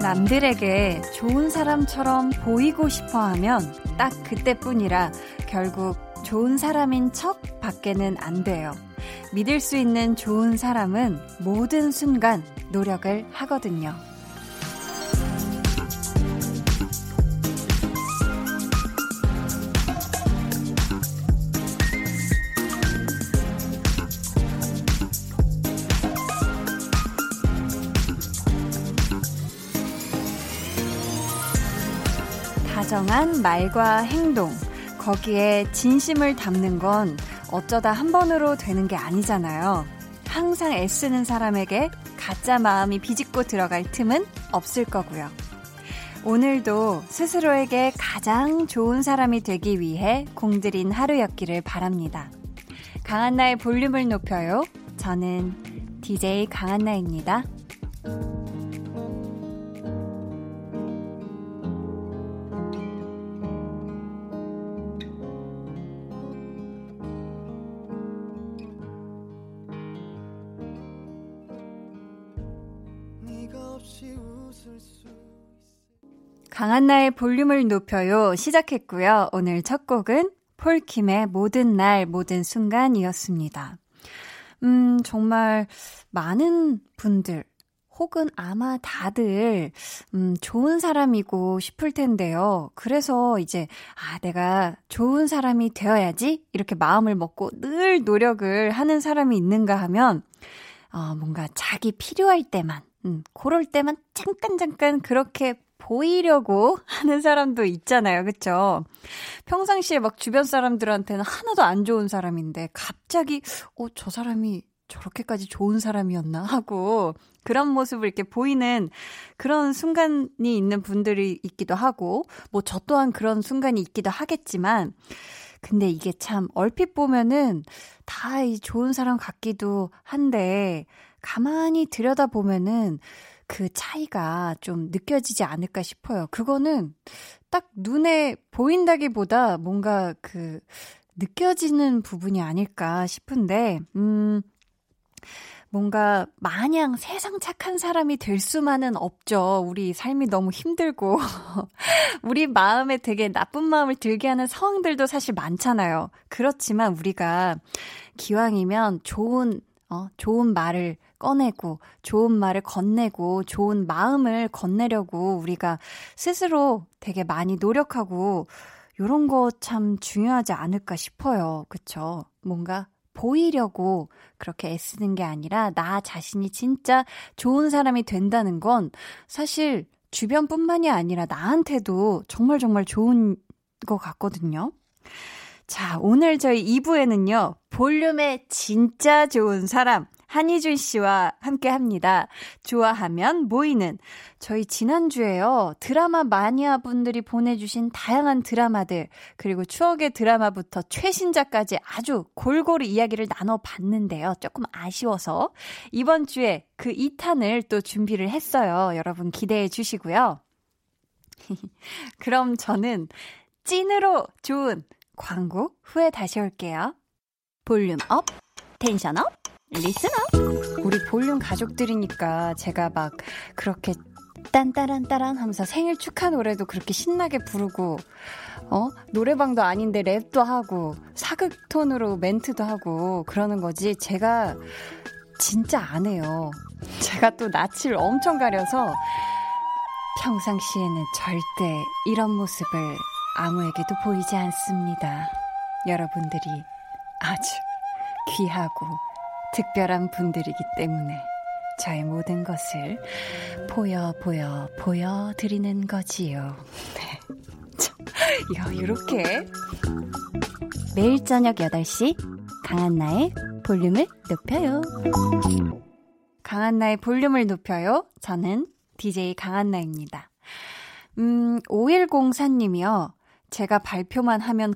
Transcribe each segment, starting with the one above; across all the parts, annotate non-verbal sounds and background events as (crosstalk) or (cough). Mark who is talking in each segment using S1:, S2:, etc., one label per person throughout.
S1: 남들에게 좋은 사람처럼 보이고 싶어 하면 딱 그때뿐이라 결국 좋은 사람인 척 밖에는 안 돼요. 믿을 수 있는 좋은 사람은 모든 순간 노력을 하거든요. 다정한 말과 행동, 거기에 진심을 담는 건 어쩌다 한 번으로 되는 게 아니잖아요. 항상 애쓰는 사람에게 가짜 마음이 비집고 들어갈 틈은 없을 거고요. 오늘도 스스로에게 가장 좋은 사람이 되기 위해 공들인 하루였기를 바랍니다. 강한나의 볼륨을 높여요. 저는 DJ 강한나입니다. 강한나의 볼륨을 높여요 시작했고요. 오늘 첫 곡은 폴킴의 모든 날 모든 순간이었습니다. 음, 정말 많은 분들 혹은 아마 다들 음, 좋은 사람이고 싶을 텐데요. 그래서 이제 아, 내가 좋은 사람이 되어야지 이렇게 마음을 먹고 늘 노력을 하는 사람이 있는가 하면 어, 뭔가 자기 필요할 때만 음, 그럴 때만 잠깐 잠깐 그렇게 보이려고 (laughs) 하는 사람도 있잖아요. 그쵸? 평상시에 막 주변 사람들한테는 하나도 안 좋은 사람인데 갑자기 어, 저 사람이 저렇게까지 좋은 사람이었나 (laughs) 하고 그런 모습을 이렇게 보이는 그런 순간이 있는 분들이 있기도 하고 뭐 저 또한 그런 순간이 있기도 하겠지만 근데 이게 참 얼핏 보면은 다 이 좋은 사람 같기도 한데 가만히 들여다보면은 그 차이가 좀 느껴지지 않을까 싶어요. 그거는 딱 눈에 보인다기보다 뭔가 그 느껴지는 부분이 아닐까 싶은데, 음, 뭔가 마냥 세상 착한 사람이 될 수만은 없죠. 우리 삶이 너무 힘들고 (laughs) 우리 마음에 되게 나쁜 마음을 들게 하는 상황들도 사실 많잖아요. 그렇지만 우리가 기왕이면 좋은 어, 좋은 말을 꺼내고, 좋은 말을 건네고, 좋은 마음을 건네려고 우리가 스스로 되게 많이 노력하고, 요런 거 참 중요하지 않을까 싶어요. 그쵸? 뭔가 보이려고 그렇게 애쓰는 게 아니라, 나 자신이 진짜 좋은 사람이 된다는 건 사실 주변뿐만이 아니라 나한테도 정말 정말 좋은 것 같거든요. 자, 오늘 저희 2부에는요, 볼륨의 진짜 좋은 사람, 한희준 씨와 함께 합니다. 좋아하면 모이는. 저희 지난주에요, 드라마 마니아 분들이 보내주신 다양한 드라마들, 그리고 추억의 드라마부터 최신작까지 아주 골고루 이야기를 나눠봤는데요. 조금 아쉬워서. 이번 주에 그 2탄을 또 준비를 했어요. 여러분 기대해 주시고요. (laughs) 그럼 저는 찐으로 좋은 광고 후에 다시 올게요. volume up, tension up, up. 우리 볼륨 가족들이니까 제가 막 그렇게 딴따란따란 하면서 생일 축하 노래도 그렇게 신나게 부르고, 어? 노래방도 아닌데 랩도 하고, 사극톤으로 멘트도 하고, 그러는 거지. 제가 진짜 안 해요. 제가 또 낯을 엄청 가려서 평상시에는 절대 이런 모습을 아무에게도 보이지 않습니다. 여러분들이 아주 귀하고 특별한 분들이기 때문에 저의 모든 것을 보여 보여 보여 드리는 거지요. (laughs) 네. 야, 이렇게 매일 저녁 8시 강한나의 볼륨을 높여요. 강한나의 볼륨을 높여요. 저는 DJ 강한나입니다. 음, 5104님이요. 제가 발표만 하면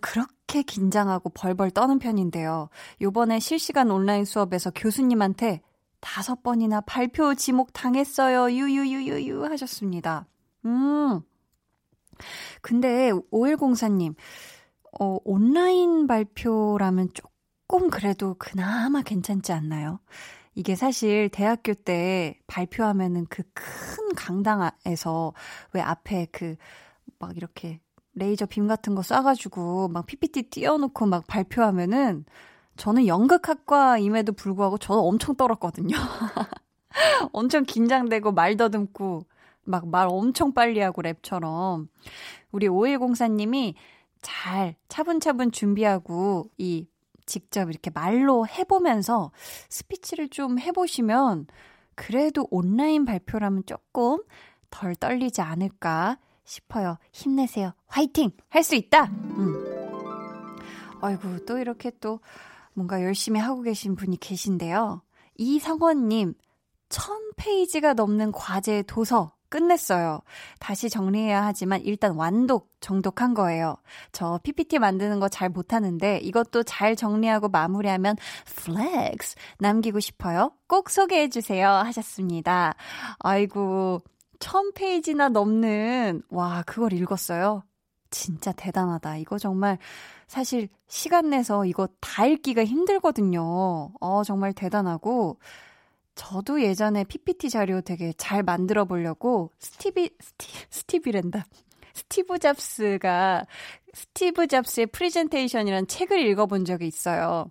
S1: 그렇게 긴장하고 벌벌 떠는 편인데요. 요번에 실시간 온라인 수업에서 교수님한테 다섯 번이나 발표 지목 당했어요. 유유유유유 하셨습니다. 음, 근데 5104님, 어, 온라인 발표라면 조금 그래도 그나마 괜찮지 않나요? 이게 사실 대학교 때 발표하면은 그 큰 강당에서 왜 앞에 그 막 이렇게 레이저 빔 같은 거 쏴가지고 막 PPT 띄워놓고 막 발표하면은 저는 연극학과임에도 불구하고 저는 엄청 떨었거든요. (laughs) 엄청 긴장되고 말 더듬고 막 말 엄청 빨리 하고 랩처럼 우리 5104님이 잘 차분차분 준비하고 이 직접 이렇게 말로 해보면서 스피치를 좀 해보시면 그래도 온라인 발표라면 조금 덜 떨리지 않을까 싶어요. 힘내세요. 화이팅! 할 수 있다! 음. 아이고, 또 이렇게 또 뭔가 열심히 하고 계신 분이 계신데요. 이성원님, 천 페이지가 넘는 과제 도서 끝냈어요. 다시 정리해야 하지만 일단 완독, 정독한 거예요. 저 PPT 만드는 거 잘 못하는데 이것도 잘 정리하고 마무리하면 flex 남기고 싶어요. 꼭 소개해 주세요. 하셨습니다. 아이고, 천 페이지나 넘는, 와, 그걸 읽었어요. 진짜 대단하다. 이거 정말 사실 시간 내서 이거 다 읽기가 힘들거든요. 어, 정말 대단하고, 저도 예전에 PPT 자료 되게 잘 만들어 보려고 스티비, 스티, 스티비랜다. 스티브 잡스가 스티브 잡스의 프리젠테이션이라는 책을 읽어본 적이 있어요.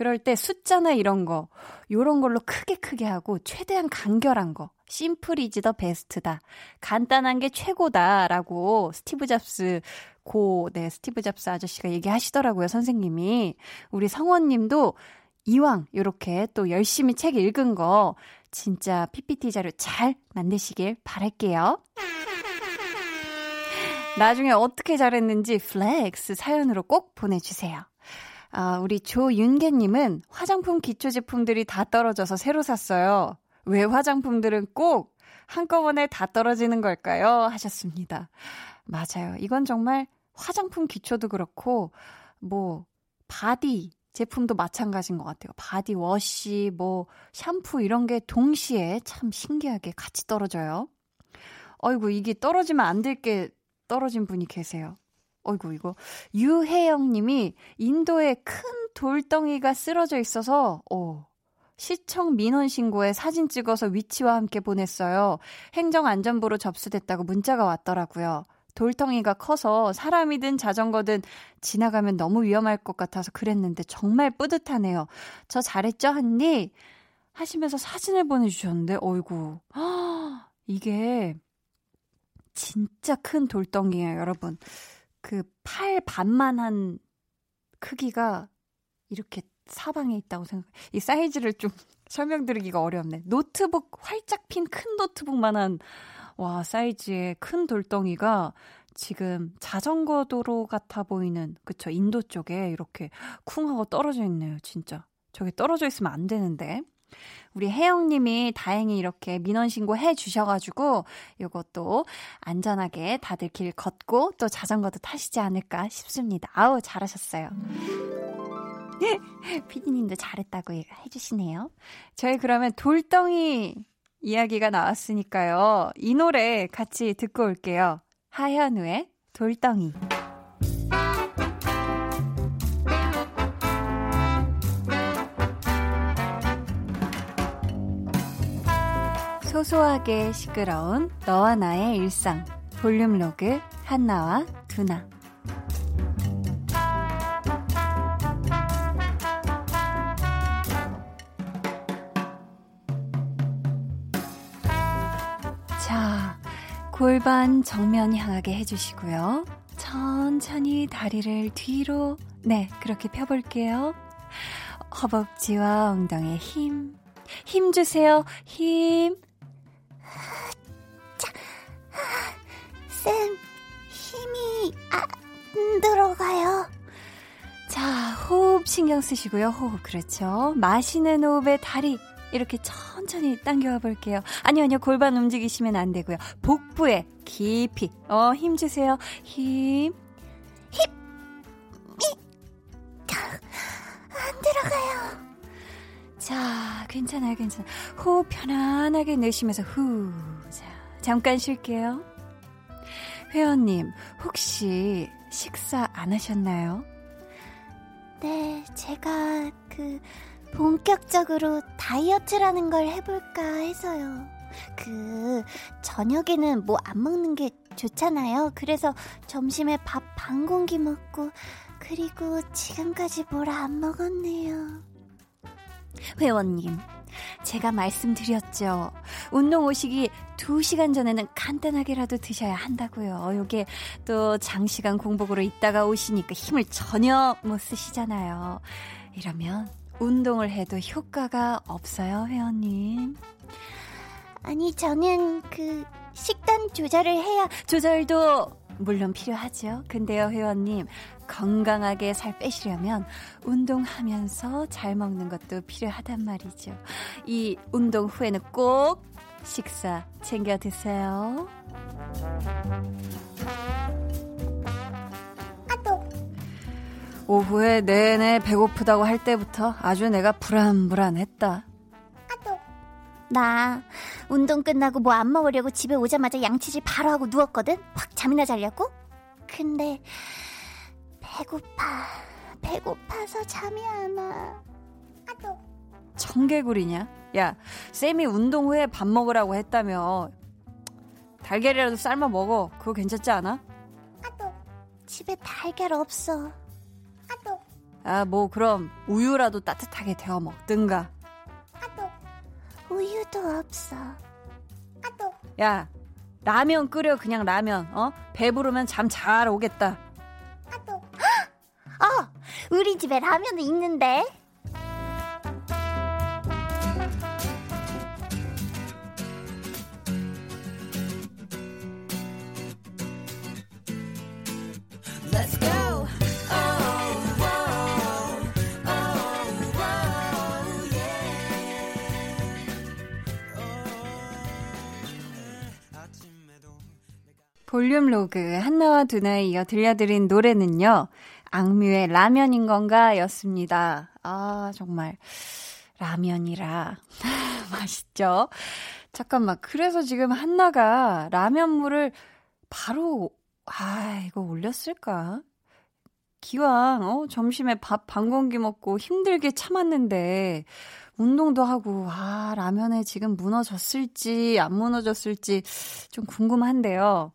S1: 그럴 때 숫자나 이런 거, 요런 걸로 크게 크게 하고 최대한 간결한 거. simple is the best다. 간단한 게 최고다라고 스티브 잡스 고, 네, 스티브 잡스 아저씨가 얘기하시더라고요, 선생님이. 우리 성원 님도 이왕 요렇게 또 열심히 책 읽은 거 진짜 PPT 자료 잘 만드시길 바랄게요. 나중에 어떻게 잘했는지 flex 사연으로 꼭 보내주세요. 아, 우리 조윤계님은 화장품 기초 제품들이 다 떨어져서 새로 샀어요. 왜 화장품들은 꼭 한꺼번에 다 떨어지는 걸까요? 하셨습니다. 맞아요. 이건 정말 화장품 기초도 그렇고, 뭐, body 제품도 마찬가지인 것 같아요. body wash, 뭐, 샴푸 이런 게 동시에 참 신기하게 같이 떨어져요. 어이구, 이게 떨어지면 안 될 게 떨어진 분이 계세요. 어이구, 이거. 유혜영 님이 인도에 큰 돌덩이가 쓰러져 있어서, 어, 시청 민원 신고에 사진 찍어서 위치와 함께 보냈어요. 행정안전부로 접수됐다고 문자가 왔더라고요. 돌덩이가 커서 사람이든 자전거든 지나가면 너무 위험할 것 같아서 그랬는데 정말 뿌듯하네요. 저 잘했죠, 한니? 하시면서 사진을 보내주셨는데, 어이구. (gasps) 이게 진짜 큰 돌덩이에요, 여러분. 그 팔 반만 한 크기가 이렇게 사방에 있다고 생각. 이 사이즈를 좀 (laughs) 설명드리기가 어렵네. 노트북 활짝 핀 큰 노트북만한 와, 사이즈의 큰 돌덩이가 지금 자전거 도로 같아 보이는, 그쵸, 인도 쪽에 이렇게 쿵 하고 떨어져 있네요, 진짜. 저게 떨어져 있으면 안 되는데. 우리 혜영님이 다행히 이렇게 민원 신고 해 주셔가지고 이것도 안전하게 다들 길 걷고 또 자전거도 타시지 않을까 싶습니다. 아우 잘하셨어요. (laughs) 피디님도 잘했다고 해주시네요. 저희 그러면 돌덩이 이야기가 나왔으니까요. 이 노래 같이 듣고 올게요. 하현우의 돌덩이. 소소하게 시끄러운 너와 나의 일상. 볼륨 로그 한나와 두나. 골반 정면 향하게 해주시고요. 천천히 다리를 뒤로, 네, 그렇게 펴볼게요. 허벅지와 엉덩이에 힘, 힘 주세요. 힘.
S2: 쌤, 힘이 안 들어가요.
S1: 자, 호흡 신경 쓰시고요. 호흡, 그렇죠. 마시는 호흡에 다리, 이렇게 천천히 당겨와 볼게요. 아니요, 아니요. 골반 움직이시면 안 되고요. 복부에 깊이, 어, 힘 주세요. 힘.
S2: 힘. 안 들어가요.
S1: 자, 괜찮아요, 괜찮아요. 호흡 편안하게 내쉬면서 후. 자, 잠깐 쉴게요. 회원님, 혹시 식사 안 하셨나요?
S2: 네, 제가 그 본격적으로 다이어트라는 걸 해볼까 해서요. 그 저녁에는 뭐 안 먹는 게 좋잖아요. 그래서 점심에 밥 반 공기 먹고 그리고 지금까지 뭘 안 먹었네요.
S1: 회원님, 제가 말씀드렸죠. 운동 오시기 2시간 전에는 간단하게라도 드셔야 한다고요. 요게 또 장시간 공복으로 있다가 오시니까 힘을 전혀 못 쓰시잖아요. 이러면 운동을 해도 효과가 없어요, 회원님.
S2: 아니, 저는 그 식단 조절을 해야
S1: 조절도 물론 필요하죠. 근데요, 회원님. 건강하게 살 빼시려면 운동하면서 잘 먹는 것도 필요하단 말이죠. 이 운동 후에는 꼭 식사 챙겨 드세요. 오후에 내내 배고프다고 할 때부터 아주 내가 불안불안했다.
S2: 나 운동 끝나고 뭐 안 먹으려고 집에 오자마자 양치질 바로 하고 누웠거든. 확 잠이나 자려고. 근데 배고파. 배고파서 잠이 안 와. 아또
S1: 청개구리냐? 야, 쌤이 운동 후에 밥 먹으라고 했다며. 달걀이라도 삶아 먹어. 그거 괜찮지 않아?
S2: 아또 집에 달걀 없어. 아또
S1: 아, 뭐 그럼 우유라도 따뜻하게 데워 먹든가.
S2: 아또 우유도 없어. 아또
S1: 야, 라면 끓여 그냥 라면. 어? 배부르면 잠 잘 오겠다.
S2: 어 우리 집에 라면은 있는데.
S3: Let's go.
S1: 볼륨 로그 한나와 두나에 이어 들려드린 노래는요. 악뮤의 라면인 건가 였습니다. 아, 정말. 라면이라. (laughs) 맛있죠? 잠깐만. 그래서 지금 한나가 라면물을 바로, 아, 이거 올렸을까? 기왕, 어, 점심에 밥 반 공기 먹고 힘들게 참았는데, 운동도 하고, 아, 라면에 지금 무너졌을지, 안 무너졌을지 좀 궁금한데요.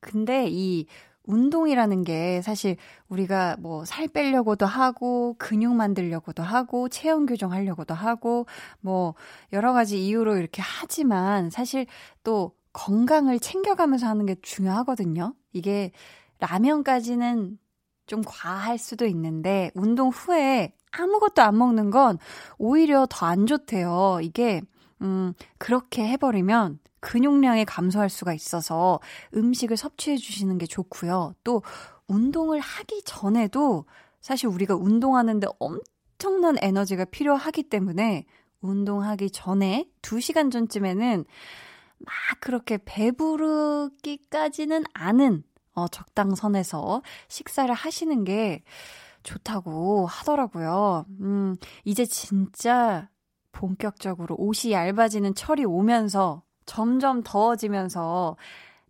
S1: 근데 이 운동이라는 게 사실 우리가 뭐 살 빼려고도 하고, 근육 만들려고도 하고, 체형 교정하려고도 하고, 뭐 여러 가지 이유로 이렇게 하지만 사실 또 건강을 챙겨가면서 하는 게 중요하거든요. 이게 라면까지는 좀 과할 수도 있는데, 운동 후에 아무것도 안 먹는 건 오히려 더 안 좋대요. 이게, 음, 그렇게 해버리면 근육량이 감소할 수가 있어서 음식을 섭취해 주시는 게 좋고요. 또, 운동을 하기 전에도 사실 우리가 운동하는데 엄청난 에너지가 필요하기 때문에 운동하기 전에 2시간 전쯤에는 막 그렇게 배부르기까지는 않은 어, 적당선에서 식사를 하시는 게 좋다고 하더라고요. 음, 이제 진짜 본격적으로 옷이 얇아지는 철이 오면서 점점 더워지면서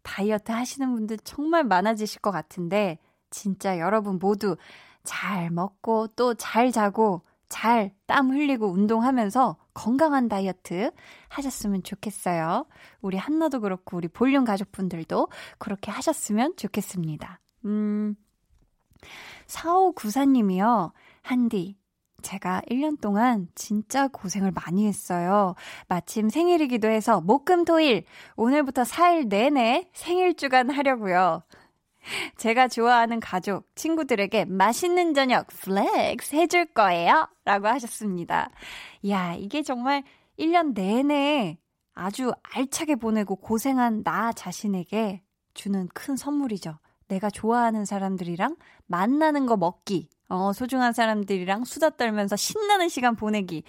S1: 다이어트 하시는 분들 정말 많아지실 것 같은데, 진짜 여러분 모두 잘 먹고 또 잘 자고 잘 땀 흘리고 운동하면서 건강한 다이어트 하셨으면 좋겠어요. 우리 한나도 그렇고 우리 볼륨 가족분들도 그렇게 하셨으면 좋겠습니다. 음, 4594님이요. 한디, 제가 1년 동안 진짜 고생을 많이 했어요. 마침 생일이기도 해서 목금토일 오늘부터 4일 내내 생일 주간 하려고요. 제가 좋아하는 가족, 친구들에게 맛있는 저녁 flex 해줄 거예요. 라고 하셨습니다. 이야, 이게 정말 1년 내내 아주 알차게 보내고 고생한 나 자신에게 주는 큰 선물이죠. 내가 좋아하는 사람들이랑 만나는 거 먹기. 어, 소중한 사람들이랑 수다 떨면서 신나는 시간 보내기.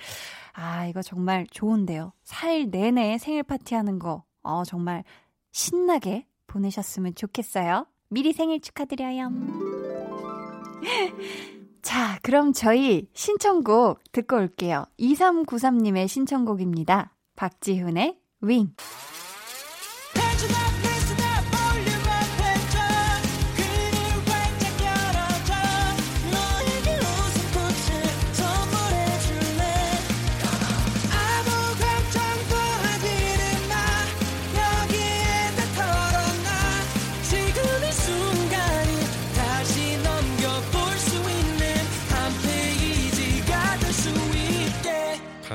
S1: 아, 이거 정말 좋은데요. 4일 내내 생일 파티 하는 거, 어, 정말 신나게 보내셨으면 좋겠어요. 미리 생일 축하드려요. (laughs) 자, 그럼 저희 신청곡 듣고 올게요. 2393님의 신청곡입니다. 박지훈의 윙.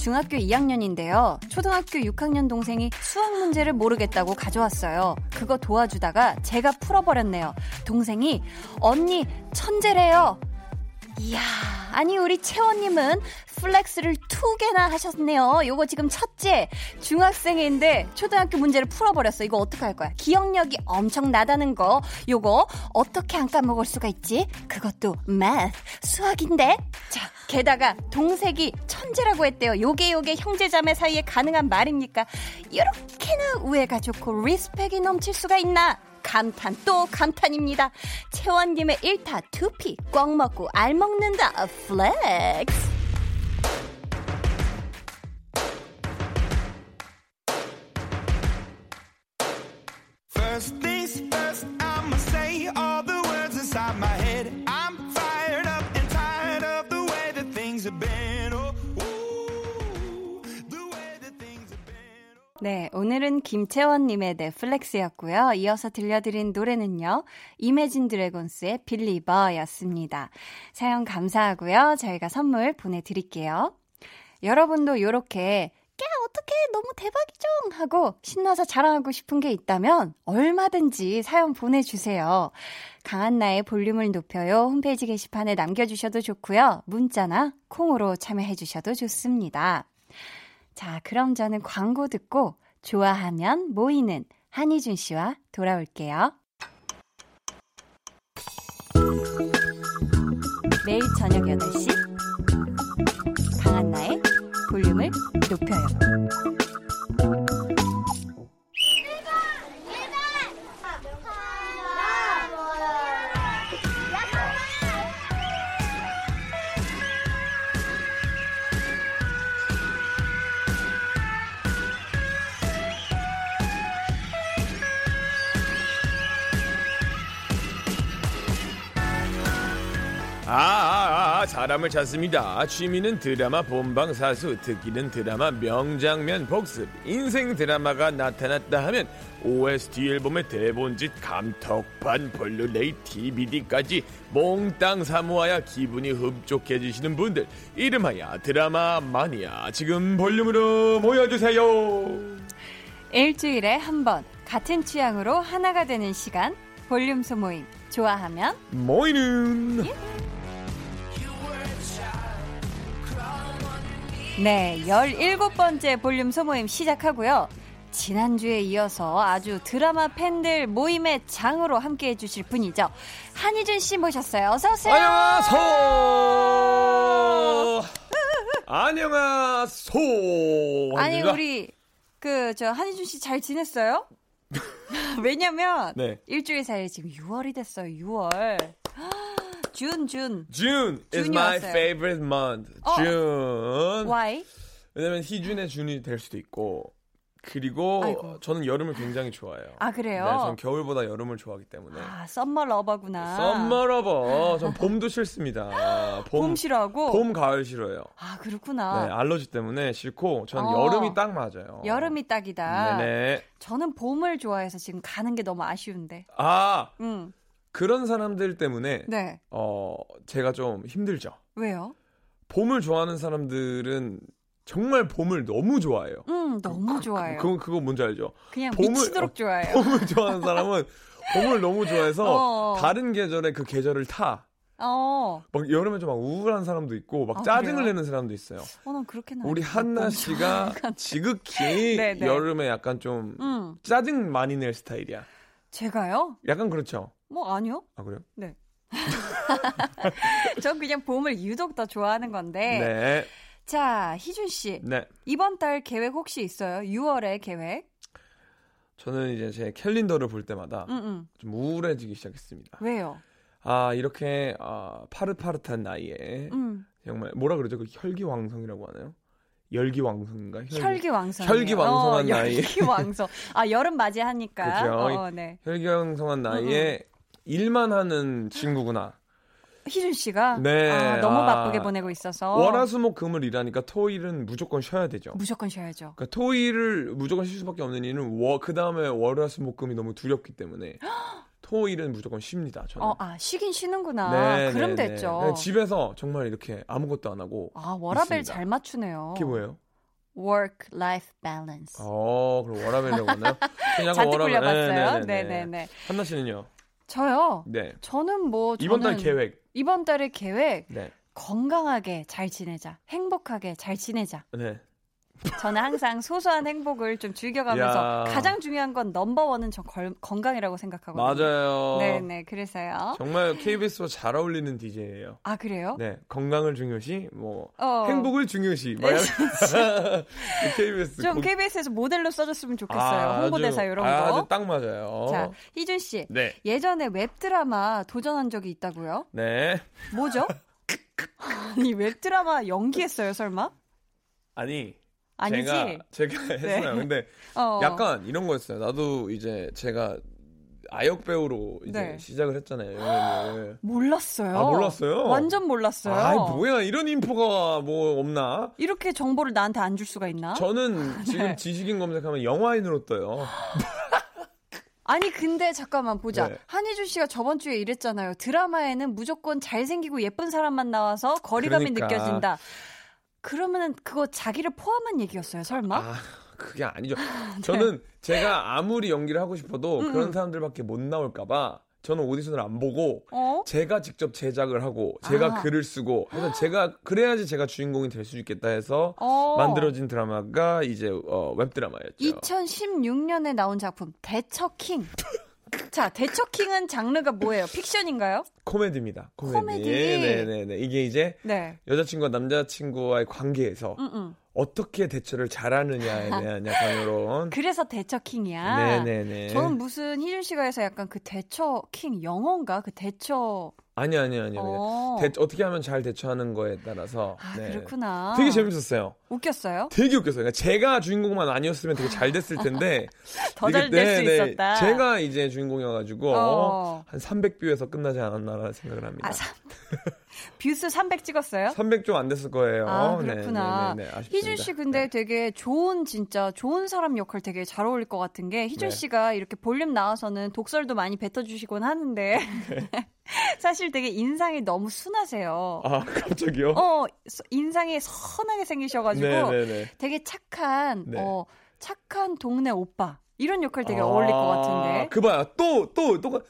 S1: 중학교 2학년인데요. 초등학교 6학년 동생이 수학 문제를 모르겠다고 가져왔어요. 그거 도와주다가 제가 풀어버렸네요. 동생이 언니 천재래요. 이야, 아니 우리 채원님은 flex를 두 개나 하셨네요. 요거 지금 첫째 중학생인데 초등학교 문제를 풀어버렸어. 이거 어떡할 거야? 기억력이 엄청나다는 거. 요거 어떻게 안 까먹을 수가 있지? 그것도 math 수학인데. 자, 게다가 동생이 천재라고 했대요. 요게 요게 형제자매 사이에 가능한 말입니까? 이렇게나 우애가 좋고 respect이 넘칠 수가 있나? 감탄 또 감탄입니다. 채원님의 1타 2피 꿩 먹고 알 먹는다
S4: flex.
S1: 네, 오늘은 김채원님의 넷플렉스였고요. 이어서 들려드린 노래는요. 이매진 드래곤스의 빌리버였습니다. 사연 감사하고요. 저희가 선물 보내드릴게요. 여러분도 이렇게 야 어떻게 너무 대박이죠 하고 신나서 자랑하고 싶은 게 있다면 얼마든지 사연 보내주세요. 강한나의 볼륨을 높여요 홈페이지 게시판에 남겨주셔도 좋고요. 문자나 콩으로 참여해주셔도 좋습니다. 자, 그럼 저는 광고 듣고 좋아하면 모이는 한희준 씨와 돌아올게요. 매일 저녁 8시 강한나의 볼륨을 높여요.
S5: 사람을 찾습니다. 취미는 드라마 본방사수, 특기는 드라마 명장면 복습. 인생 드라마가 나타났다 하면 OST 앨범에 대본집 감독판 블루레이 DVD까지 몽땅 사 모아야 기분이 흡족해지시는 분들 이름하여 드라마 마니아 지금 볼륨으로 모여주세요.
S1: 일주일에 한 번 같은 취향으로 하나가 되는 시간 볼륨 소모임 좋아하면
S5: 모이는
S1: 네 17번째 볼륨 소모임 시작하고요. 지난주에 이어서 아주 드라마 팬들 모임의 장으로 함께 해주실 분이죠. 한희준 씨 모셨어요. 어서오세요.
S5: 안녕하소. (laughs) 안녕하소.
S1: 아니. 우리, 그, 저, 한희준 씨 잘 지냈어요? (laughs) 왜냐면,
S5: 네.
S1: 일주일 사이에 지금 6월이 됐어요, 6월. June, June.
S5: June is my
S1: 왔어요.
S5: favorite month.
S1: 어.
S5: June.
S1: Why?
S5: 왜냐면 희준의 준이 될 수도 있고 그리고
S1: 아이고.
S5: 저는 여름을 굉장히 좋아해요.
S1: 아, 그래요?
S5: 네, 저는 겨울보다 여름을 좋아하기 때문에.
S1: 아, summer lover구나.
S5: Summer lover. 전 봄도 싫습니다. (gasps) 봄,
S1: 봄 싫어하고?
S5: 봄, 가을 싫어요.
S1: 아, 그렇구나.
S5: 네, 알러지 때문에 싫고 저는
S1: 어.
S5: 여름이 딱 맞아요.
S1: 여름이 딱이다.
S5: 네네.
S1: 저는 봄을 좋아해서 지금 가는 게 너무 아쉬운데.
S5: 아
S1: 음,
S5: 그런 사람들 때문에
S1: 네.
S5: 어 제가 좀 힘들죠.
S1: 왜요?
S5: 봄을 좋아하는 사람들은 정말 봄을 너무 좋아해요.
S1: 음, 너무 좋아요.
S5: 그거 그거 뭔지 알죠?
S1: 그냥
S5: 봄을-
S1: 미치도록 좋아해요.
S5: 봄을 좋아하는 사람은 봄을 너무 좋아해서 (laughs)
S1: 어.
S5: 다른 계절에 그 계절을 타.
S1: 어,
S5: 막 여름에 좀 막 우울한 사람도 있고 막
S1: 아,
S5: 짜증을
S1: 그래요?
S5: 내는 사람도 있어요.
S1: 어, 난 그렇게는
S5: 우리
S1: 아니에요.
S5: 한나
S1: 봄
S5: 씨가. 지극히 (laughs)
S1: 네, 네.
S5: 여름에 약간 좀
S1: 음,
S5: 짜증 많이 낼 스타일이야.
S1: 제가요?
S5: 약간 그렇죠.
S1: 뭐 아니요.
S5: 아 그래요? (laughs)
S1: 전 그냥 봄을 유독 더 좋아하는 건데.
S5: 네.
S1: 자, 희준 씨.
S5: 네.
S1: 이번 달 계획 혹시 있어요? 6월에 계획?
S5: 저는 이제 제 캘린더를 볼 때마다
S1: 응, 응.
S5: 좀 우울해지기 시작했습니다.
S1: 왜요?
S5: 아 이렇게 아, 파릇파릇한 나이에
S1: 음.
S5: 정말 뭐라 그러죠? 그 혈기왕성이라고 하나요? 열기왕성인가?
S1: 혈기왕성.
S5: 혈기왕성한 나이.
S1: 혈기왕성. 아 여름 맞이하니까. (laughs)
S5: 그죠.
S1: 어, 네.
S5: 혈기왕성한 나이에 일만 하는 친구구나.
S1: 희준 씨가
S5: 네.
S1: 아, 너무
S5: 아.
S1: 바쁘게 보내고 있어서
S5: 월화수목 금을 일하니까 토일은 무조건 쉬어야 되죠.
S1: 무조건 쉬어야죠.
S5: 그러니까 토일을 무조건 쉴 수밖에 없는 이유는 그 다음에 월화수목 금이 너무 두렵기 때문에 (gasps) 토일은 무조건 쉽니다. 저는.
S1: 어, 아 쉬긴 쉬는구나.
S5: 네,
S1: 그럼
S5: 네, 네.
S1: 됐죠.
S5: 그냥 집에서 정말 이렇게 아무것도 안 하고
S1: 아 워라벨
S5: 있습니다.
S1: 잘 맞추네요.
S5: 그게 뭐예요?
S1: Work-life balance.
S5: 어, 그럼 워라벨이라고 하나요? (laughs)
S1: 잔뜩
S5: 워라벨.
S1: 굴려봤어요.
S5: 네네네.
S1: 네네네.
S5: 한나 씨는요?
S1: 저요.
S5: 네.
S1: 저는 뭐
S5: 이번 달
S1: 저는
S5: 계획.
S1: 이번 달의 계획
S5: 네.
S1: 건강하게 잘 지내자, 행복하게 잘 지내자.
S5: 네.
S1: 저는 항상 소소한 행복을 좀 즐겨가면서
S5: 야.
S1: 가장 중요한 건 넘버 원은 저 걸- 건강이라고 생각하거든요.
S5: 맞아요.
S1: 네네 그래서요.
S5: 정말 KBS와 잘 어울리는 DJ예요.
S1: 아 그래요?
S5: 네, 건강을 중요시, 뭐
S1: 어.
S5: 행복을 중요시. (laughs) 막
S1: 네,
S5: KBS (laughs)
S1: 좀
S5: 고-
S1: KBS에서 모델로 써줬으면 좋겠어요.
S5: 아,
S1: 홍보대사
S5: 아주-
S1: 이런
S5: 아,
S1: 거.
S5: 아주 딱 맞아요.
S1: 자 희준 씨
S5: 네,
S1: 예전에 웹드라마 도전한 적이 있다고요?
S5: 네.
S1: 뭐죠? (laughs) 아니 웹드라마 연기했어요 설마?
S5: 아니,
S1: 아니지?
S5: 제가 제가 (laughs) 했어요. 근데
S1: 어.
S5: 약간 이런 거였어요. 나도 이제 제가 아역 배우로 이제
S1: 네.
S5: 시작을 했잖아요. 영예를. (gasps)
S1: 몰랐어요.
S5: 아, 몰랐어요?
S1: 완전 몰랐어요.
S5: 아, 뭐야 이런 인포가 뭐 없나?
S1: 이렇게 정보를 나한테 안 줄 수가 있나?
S5: 저는 (laughs) 지금
S1: 네.
S5: 지식인 검색하면 영화인으로 떠요. (gasps)
S1: 아니 근데 잠깐만 보자.
S5: 네.
S1: 한희준 씨가 저번 주에 이랬잖아요. 드라마에는 무조건 잘생기고 예쁜 사람만 나와서 거리감이
S5: 그러니까.
S1: 느껴진다. 그러면은 그거 자기를 포함한 얘기였어요, 설마?
S5: 아, 그게 아니죠. (laughs) 저는 제가 아무리 연기를 하고 싶어도
S1: 음,
S5: 그런
S1: 음.
S5: 사람들밖에 못 나올까봐 저는 오디션을 안 보고
S1: 어?
S5: 제가 직접 제작을 하고 제가
S1: 아.
S5: 글을 쓰고 해서 제가 그래야지 제가 주인공이 될 수 있겠다 해서
S1: 어.
S5: 만들어진 드라마가 이제 어, 웹 드라마였죠.
S1: 2016년에 나온 작품 대처킹. (laughs) 자, 대처킹은 장르가 뭐예요? 픽션인가요?
S5: 코미디입니다. 코미디.
S1: 코미디.
S5: 네네네. 이게 이제
S1: 네.
S5: 여자친구와 남자친구와의 관계에서
S1: 음, 음.
S5: 어떻게 대처를 잘하느냐에 (laughs) 대한 약간 이런.
S1: 그래서 대처킹이야.
S5: 네네네.
S1: 저는 무슨 희준 씨가 해서 약간 그 대처킹 영어인가? 그 대처
S5: 아니 아니 아니 아니.
S1: 어.
S5: 대, 어떻게 하면 잘 대처하는 거에 따라서.
S1: 아,
S5: 네.
S1: 그렇구나.
S5: 되게 재밌었어요.
S1: 웃겼어요?
S5: 되게 웃겼어요. 그러니까 제가 주인공만 아니었으면 되게 잘 됐을 텐데. (laughs)
S1: 더 잘 될수
S5: 네, 네.
S1: 있었다.
S5: 제가 이제 주인공이어가지고
S1: 어.
S5: 한 300뷰에서 끝나지 않았나라는 생각을 합니다.
S1: 아, 삼- (laughs) view 수 300 찍었어요?
S5: 300 좀 안 됐을 거예요.
S1: 아,
S5: 네,
S1: 그렇구나.
S5: 네, 네, 네.
S1: 희준 씨 근데
S5: 네.
S1: 되게 좋은 진짜 좋은 사람 역할 되게 잘 어울릴 것 같은 게 희준
S5: 네.
S1: 씨가 이렇게 볼륨 나와서는 독설도 많이 뱉어주시곤 하는데 (laughs) 사실 되게 인상이 너무 순하세요.
S5: 아 갑자기요?
S1: 어 서- 인상이 선하게 생기셔가지고. 되게 착한
S5: 네.
S1: 어 착한 동네 오빠 이런 역할 되게 어울릴 것 같은데.
S5: 그 봐요. 또, 또, 또,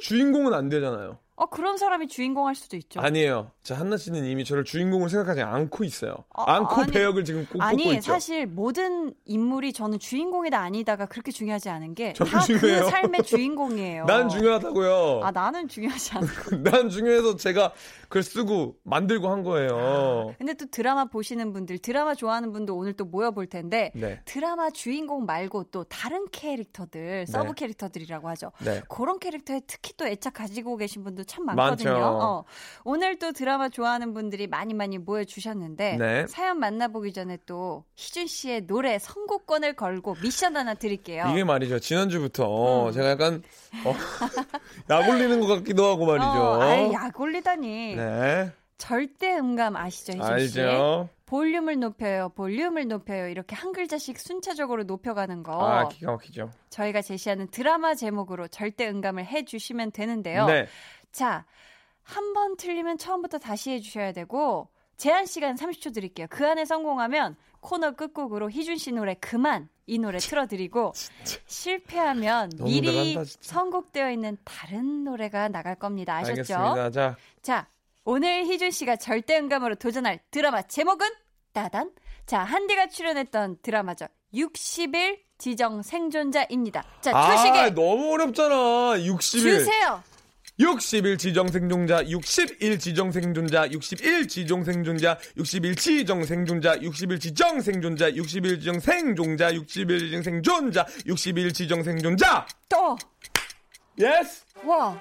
S5: 주인공은 안 되잖아요.
S1: 어 그런 사람이 주인공 할 수도 있죠.
S5: 아니에요. 자, 한나 씨는 이미 저를 주인공으로 생각하지 않고 있어요.
S1: 아,
S5: 않고
S1: 아니,
S5: 배역을 지금 꼭 뽑고
S1: 아니
S5: 있죠.
S1: 사실 모든 인물이 저는 주인공이다 아니다가 그렇게 중요하지 않은 게 다 그. 삶의 주인공이에요. (laughs)
S5: 난 중요하다고요.
S1: 아 나는 중요하지 않고. (laughs)
S5: 난 중요해서 제가 그걸 쓰고 만들고 한 거예요.
S1: 근데 또 드라마 보시는 분들, 드라마 좋아하는 분들 오늘 또 모여 볼 텐데
S5: 네.
S1: 드라마 주인공 말고 또 다른 캐릭터들, 서브 캐릭터들이라고 하죠.
S5: 네.
S1: 그런 캐릭터에 특히 또 애착 가지고 계신 분도 참 많거든요. 어, 오늘 또 드라마 좋아하는 분들이 많이 많이 모여주셨는데
S5: 네.
S1: 사연 만나보기 전에 또 희준 씨의 노래 선곡권을 걸고 미션 하나 드릴게요.
S5: 이게 말이죠. 지난주부터
S1: 음.
S5: 제가 약간 어, (laughs) 약 올리는 것 같기도 하고 말이죠.
S1: 어, 아이, 약 올리다니.
S5: 네.
S1: 절대 음감 아시죠, 희준 씨?
S5: 알죠.
S1: 볼륨을 높여요, 볼륨을 높여요. 이렇게 한 글자씩 순차적으로 높여가는 거.
S5: 아, 기가 막히죠.
S1: 저희가 제시하는 드라마 제목으로 절대 응감을 해주시면 되는데요.
S5: 네.
S1: 자, 한 번 틀리면 처음부터 다시 해주셔야 되고, 제한 시간 30초 드릴게요. 그 안에 성공하면 코너 끝곡으로 희준 씨 노래 그만 이 노래 틀어드리고 실패하면 미리
S5: 진짜.
S1: 선곡되어 있는 다른 노래가 나갈 겁니다. 아셨죠?
S5: 알겠습니다. 자,
S1: 자, 오늘 희준 씨가 절대 음감으로 도전할 드라마 제목은 따단. 자, 한디가 출연했던 드라마죠. 60일 지정 생존자입니다. 자, 초식에
S5: 아, 너무 어렵잖아. 60일.
S1: 주세요.
S5: 60일 지정 생존자, 60일 지정 생존자, 61 지정 생존자, 61 지정 생존자, 60일 지정 생존자, 60일 지정 생존자, 60일 지정 생존자, 60일 지정 생존자.
S1: 또,
S5: Yes,
S1: 와,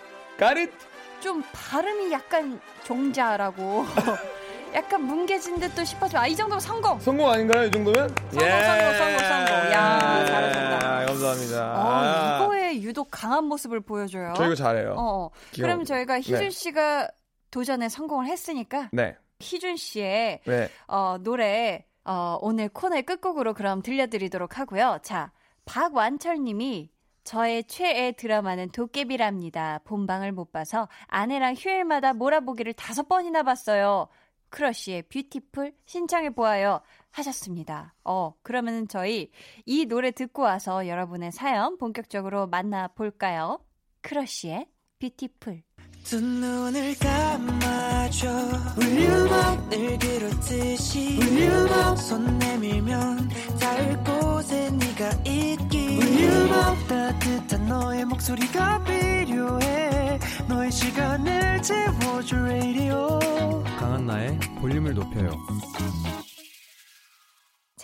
S5: it.
S1: 좀 발음이 약간 종자라고. (laughs) 약간 뭉개진 듯 또 싶어지만 아, 이 정도면 성공.
S5: 성공 아닌가요? 이 정도면?
S1: 성공, 성공, 성공, 성공. 야, 잘하셨다.
S5: 감사합니다.
S1: 어, 이거에 유독 강한 모습을 보여줘요.
S5: 저 이거 잘해요.
S1: 어,
S5: 귀여워.
S1: 그럼 저희가 희준
S5: 네.
S1: 씨가 도전에 성공을 했으니까
S5: 네.
S1: 희준 씨의
S5: 네.
S1: 어, 노래 어, 오늘 코너의 끝곡으로 그럼 들려드리도록 하고요. 자, 박완철 님이 저의 최애 드라마는 도깨비랍니다. 본방을 못 봐서 아내랑 휴일마다 몰아보기를 다섯 번이나 봤어요. 크러쉬의 Beautiful 신청해 보아요. 하셨습니다. 어, 그러면 저희 이 노래 듣고 와서 여러분의 사연 본격적으로 만나 볼까요? 크러쉬의 Beautiful.
S3: 두 눈을 감아줘 그렇듯이 volume up 손 내밀면 volume up 따뜻한 너의 목소리가 필요해. 너의 시간을 채워줄 radio.
S6: 강한나의 볼륨을 높여요.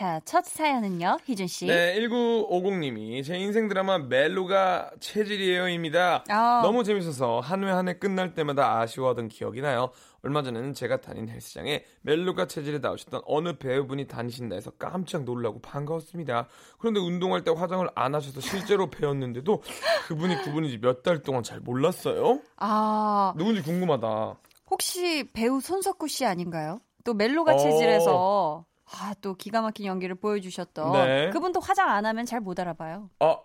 S1: 자, 첫 사연은요, 희준 씨.
S5: 네, 1950님이 제 인생 드라마 멜로가 체질이에요입니다.
S1: 아.
S5: 너무 재밌어서 한 회 한 회 끝날 때마다 아쉬워하던 기억이 나요. 얼마 전에는 제가 다닌 헬스장에 멜로가 체질에 나오셨던 어느 배우분이 다니신다 해서 깜짝 놀라고 반가웠습니다. 그런데 운동할 때 화장을 안 하셔서 실제로 배웠는데도 그분이 그분인지 몇 달 동안 잘 몰랐어요.
S1: 아,
S5: 누군지 궁금하다.
S1: 혹시 배우 손석구 씨 아닌가요? 또 멜로가
S5: 어.
S1: 체질에서 아, 또 기가 막힌 연기를 보여주셨던
S5: 네.
S1: 그분도 화장 안 하면 잘 못 알아봐요.
S5: 아,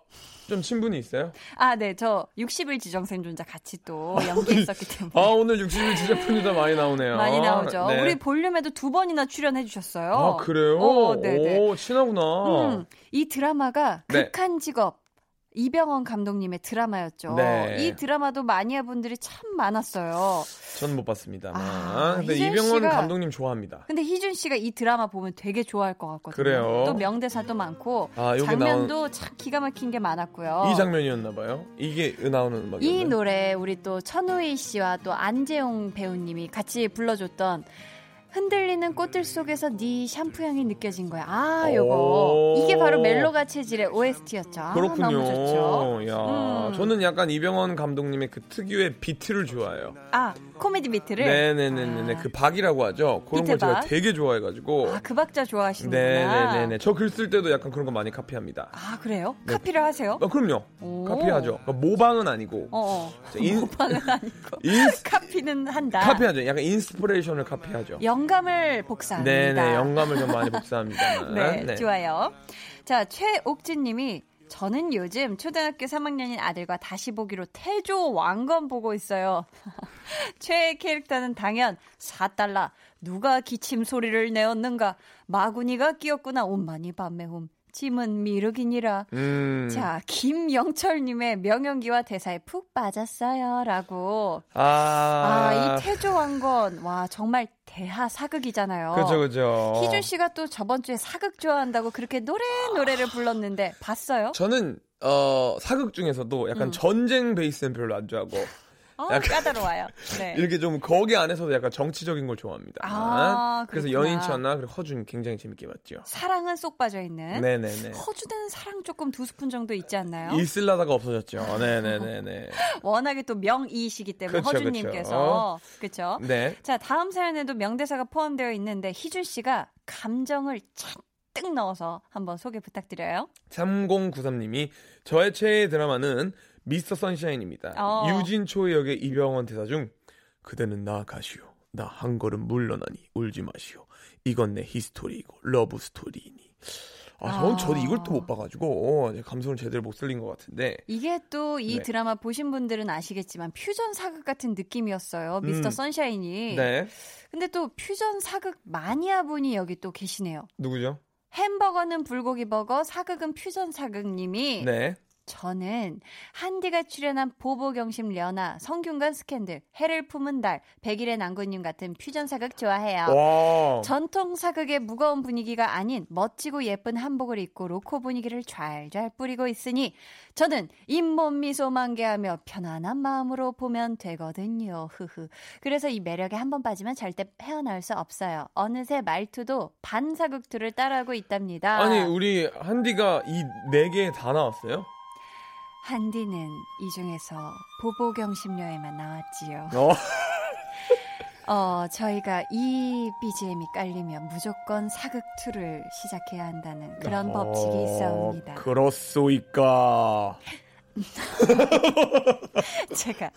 S5: 좀 친분이 있어요?
S1: 아, 네, 저 60일 지정 생존자 같이 또 (laughs) 연기했었기 때문에
S5: 아, 오늘 60일 지적분유다 많이 나오네요.
S1: 많이 나오죠.
S5: 네.
S1: 우리 볼륨에도 두 번이나 출연해 주셨어요.
S5: 아, 그래요?
S1: 어, 네네.
S5: 오, 친하구나.
S1: 음, 이 드라마가
S5: 네.
S1: 극한 직업 이병헌 감독님의 드라마였죠.
S5: 네.
S1: 이 드라마도 마니아 분들이 참 많았어요.
S5: 전 못 봤습니다만.
S1: 아,
S5: 근데 이병헌
S1: 씨가-
S5: 감독님 좋아합니다.
S1: 근데 희준 씨가 이 드라마 보면 되게 좋아할 것 같거든요.
S5: 그래요?
S1: 또 명대사도 많고
S5: 아,
S1: 장면도 참 기가 막힌 게 많았고요.
S5: 이 장면이었나 봐요. 이게 나오는 음악이었나요?
S1: 이 노래 우리 또 천우희 씨와 또 안재용 배우님이 같이 불러줬던 흔들리는 꽃들 속에서 네 샴푸 향이 느껴진 거야. 아, 요거
S5: 오.
S1: 이게 바로 멜로가 체질의 OST였죠. 아,
S5: 그렇군요.
S1: 너무 좋죠.
S5: 야,
S1: 음.
S5: 저는 약간 이병헌 감독님의 그 특유의 비트를 좋아해요.
S1: 아, 코미디 비트를.
S5: 네네네네.
S1: 아.
S5: 그 박이라고 하죠. 그런 걸 제가? 되게 좋아해가지고.
S1: 아, 그 박자 좋아하시는구나.
S5: 네네네네. 저 글 쓸 때도 약간 그런 거 많이 카피합니다.
S1: 아, 그래요?
S5: 네.
S1: 카피를 하세요?
S5: 아, 그럼요.
S1: 오.
S5: 카피하죠. 그러니까 모방은 아니고.
S1: 어, 어.
S5: 자, 인-
S1: 모방은 아니고.
S5: ins, (laughs)
S1: 카피는 한다.
S5: 카피하죠. 약간 inspiration을 카피하죠.
S1: 영감을 복사합니다.
S5: 네네. 영감을 좀 많이 복사합니다. (laughs)
S1: 네, 좋아요. 자, 최옥진 님이 저는 요즘 초등학교 3학년인 아들과 다시 보기로 태조 왕건 보고 있어요. (laughs) 최애 캐릭터는 당연 4달러. 누가 기침 소리를 내었는가? 마구니가 끼었구나. 옴마니반메훔. 짐은 미륵이니라.
S5: 음.
S1: 자, 김영철님의 명연기와 대사에 푹 빠졌어요. 라고.
S5: 아.
S1: 아, 이 태조 왕건. 와, 정말 대하 사극이잖아요.
S5: 그죠, 그죠.
S1: 희준 씨가 또 저번 주에 사극 좋아한다고 그렇게 노래 노래를 불렀는데 봤어요?
S5: 저는 어 사극 중에서도 약간
S1: 음.
S5: 전쟁 베이스는 별로 안 좋아하고
S1: 어, 까다로워요. 네. (laughs)
S5: 이렇게 좀 거기 안에서도 약간 정치적인 걸 좋아합니다.
S1: 아,
S5: 그래서. 연인천나 그리고 허준 굉장히 재밌게 봤죠.
S1: 사랑은 쏙 빠져 있는.
S5: 네네네.
S1: 허주는 사랑 조금 두 스푼 정도 있지 않나요?
S5: 있을라다가 없어졌죠. (laughs) 네네네네.
S1: 워낙에 또 명이시기 때문에
S5: 그쵸,
S1: 허준님께서 그렇죠.
S5: 네.
S1: 자 다음 사연에도 명대사가 포함되어 있는데 희준 씨가 감정을 잔뜩 넣어서 한번 소개 부탁드려요.
S5: 3093님이 저의 최애 드라마는 미스터 선샤인입니다.
S1: 어.
S5: 유진 초이 역의 이병헌 대사 중 그대는 나아가시오. 나 한 걸음 물러나니 울지 마시오. 이건 내 history이고 love story이니. 아, 저는
S1: 아.
S5: 저도 이걸 또 못 봐가지고 제 감성을 제대로 못 살린 것 같은데.
S1: 이게 또이
S5: 네.
S1: 드라마 보신 분들은 아시겠지만 퓨전 사극 같은 느낌이었어요. 미스터
S5: 음.
S1: 선샤인이.
S5: 네.
S1: 근데 또 퓨전 사극 마니아 분이 여기 또 계시네요.
S5: 누구죠?
S1: 햄버거는 불고기 버거, 사극은 퓨전 사극님이
S5: 네.
S1: 저는 한디가 출연한 보보경심 려나, 성균관 스캔들, 해를 품은 달, 백일의 난군님 같은 퓨전 사극 좋아해요.
S5: 와.
S1: 전통 사극의 무거운 분위기가 아닌 멋지고 예쁜 한복을 입고 로코 분위기를 좔좔 뿌리고 있으니 저는 잇몸 미소 만개하며 편안한 마음으로 보면 되거든요. 흐흐. 그래서 이 매력에 한 번 빠지면 절대 헤어나올 수 없어요. 어느새 말투도 반사극투를 따라하고 있답니다.
S5: 아니 우리 한디가 이 네 개 다 나왔어요?
S1: 한디는 이 중에서 보보경심녀에만 나왔지요.
S5: 어. (laughs)
S1: 어, 저희가 이 BGM이 깔리면 무조건 사극 2를 시작해야 한다는 그런 법칙이 있사옵니다.
S5: 어, 그렇소이까. (laughs)
S1: 제가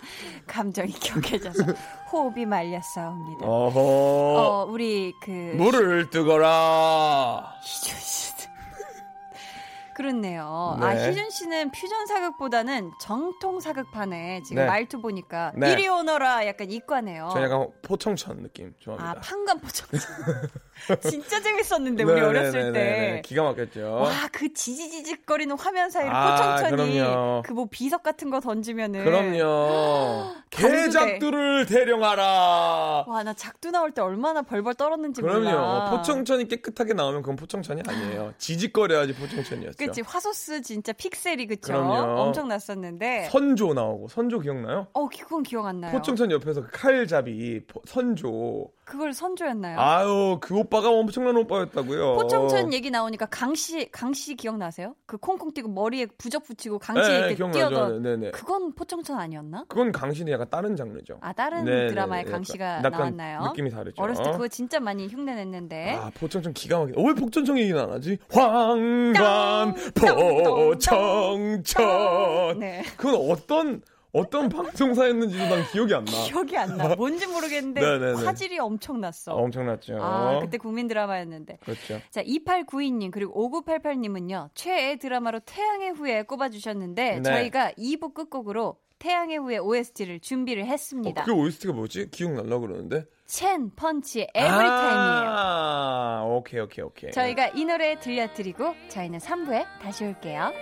S1: 감정이 격해져서 호흡이 말렸사옵니다.
S5: 어허.
S1: 어, 우리 그
S5: 물을 뜨거라.
S1: 희준 씨. 그렇네요. 아,
S5: 네.
S1: 희준 씨는 퓨전 사극보다는 정통 사극판에 지금
S5: 네.
S1: 말투 보니까
S5: 네.
S1: 이리 오너라 약간 이과네요.
S5: 저 약간 포청천 느낌
S1: 아,
S5: 좋아합니다.
S1: 판관 포청. (laughs) 진짜 재밌었는데 우리 어렸을
S5: 네네네네.
S1: 때.
S5: 기가 막혔죠.
S1: 와, 그 지지지직거리는 화면 사이로
S5: 아,
S1: 포청천이
S5: 그럼요.
S1: 그뭐 비석 같은 거 던지면은
S5: 그럼요. (gasps) 개작두를 대령하라.
S1: 와, 나 작두 나올 때 얼마나 벌벌 떨었는지
S5: 그럼요.
S1: 몰라.
S5: 포청천이 깨끗하게 나오면 그건 포청천이 아니에요. 지직거려야지 포청천이었죠.
S1: 그치 화소스 진짜 픽셀이 그쵸
S5: 그럼요.
S1: 엄청 났었는데
S5: 선조 나오고 선조 기억나요?
S1: 어 그건 기억 안 나요
S5: 포청천 옆에서 그 칼잡이 포- 선조.
S1: 그걸 선조였나요?
S5: 아유 그 오빠가 엄청난 오빠였다고요.
S1: 포청천 얘기 나오니까 강씨 강씨 기억나세요? 그 콩콩 뛰고 머리에 부적 붙이고 강씨
S5: 네,
S1: 이렇게. 뛰어던
S5: 네네.
S1: 그건 포청천 아니었나?
S5: 그건 강신이 약간 다른 장르죠.
S1: 아 다른
S5: 네네네.
S1: 드라마에 강씨가 나왔나요?
S5: 느낌이 다르죠.
S1: 어렸을 때 그거 진짜 많이 흉내 냈는데
S5: 아, 포청천 기가 막히다. 왜 복천청 얘기는 안 하지? 황관
S1: 똥,
S5: 포청천.
S1: 네
S5: 그건 어떤 어떤 방송사였는지도 난 기억이 안 나.
S1: 기억이 안 나. 뭔지 모르겠는데 (laughs)
S5: 네네네.
S1: 화질이 엄청났어.
S5: 엄청났죠.
S1: 아 그때 국민 드라마였는데.
S5: 그렇죠.
S1: 자, 2892님, 그리고 5988님은요, 최애 드라마로 태양의 후예 꼽아주셨는데,
S5: 네.
S1: 저희가 2부 끝곡으로 태양의 후예 OST를 준비를
S5: 어,
S1: 했습니다.
S5: 그 OST가 뭐지? 기억날라 그러는데.
S1: 첸 펀치의 에브리타임이에요.
S5: 아, 오케이, 오케이, 오케이.
S1: 저희가 이 노래 들려드리고, 저희는 3부에 다시 올게요.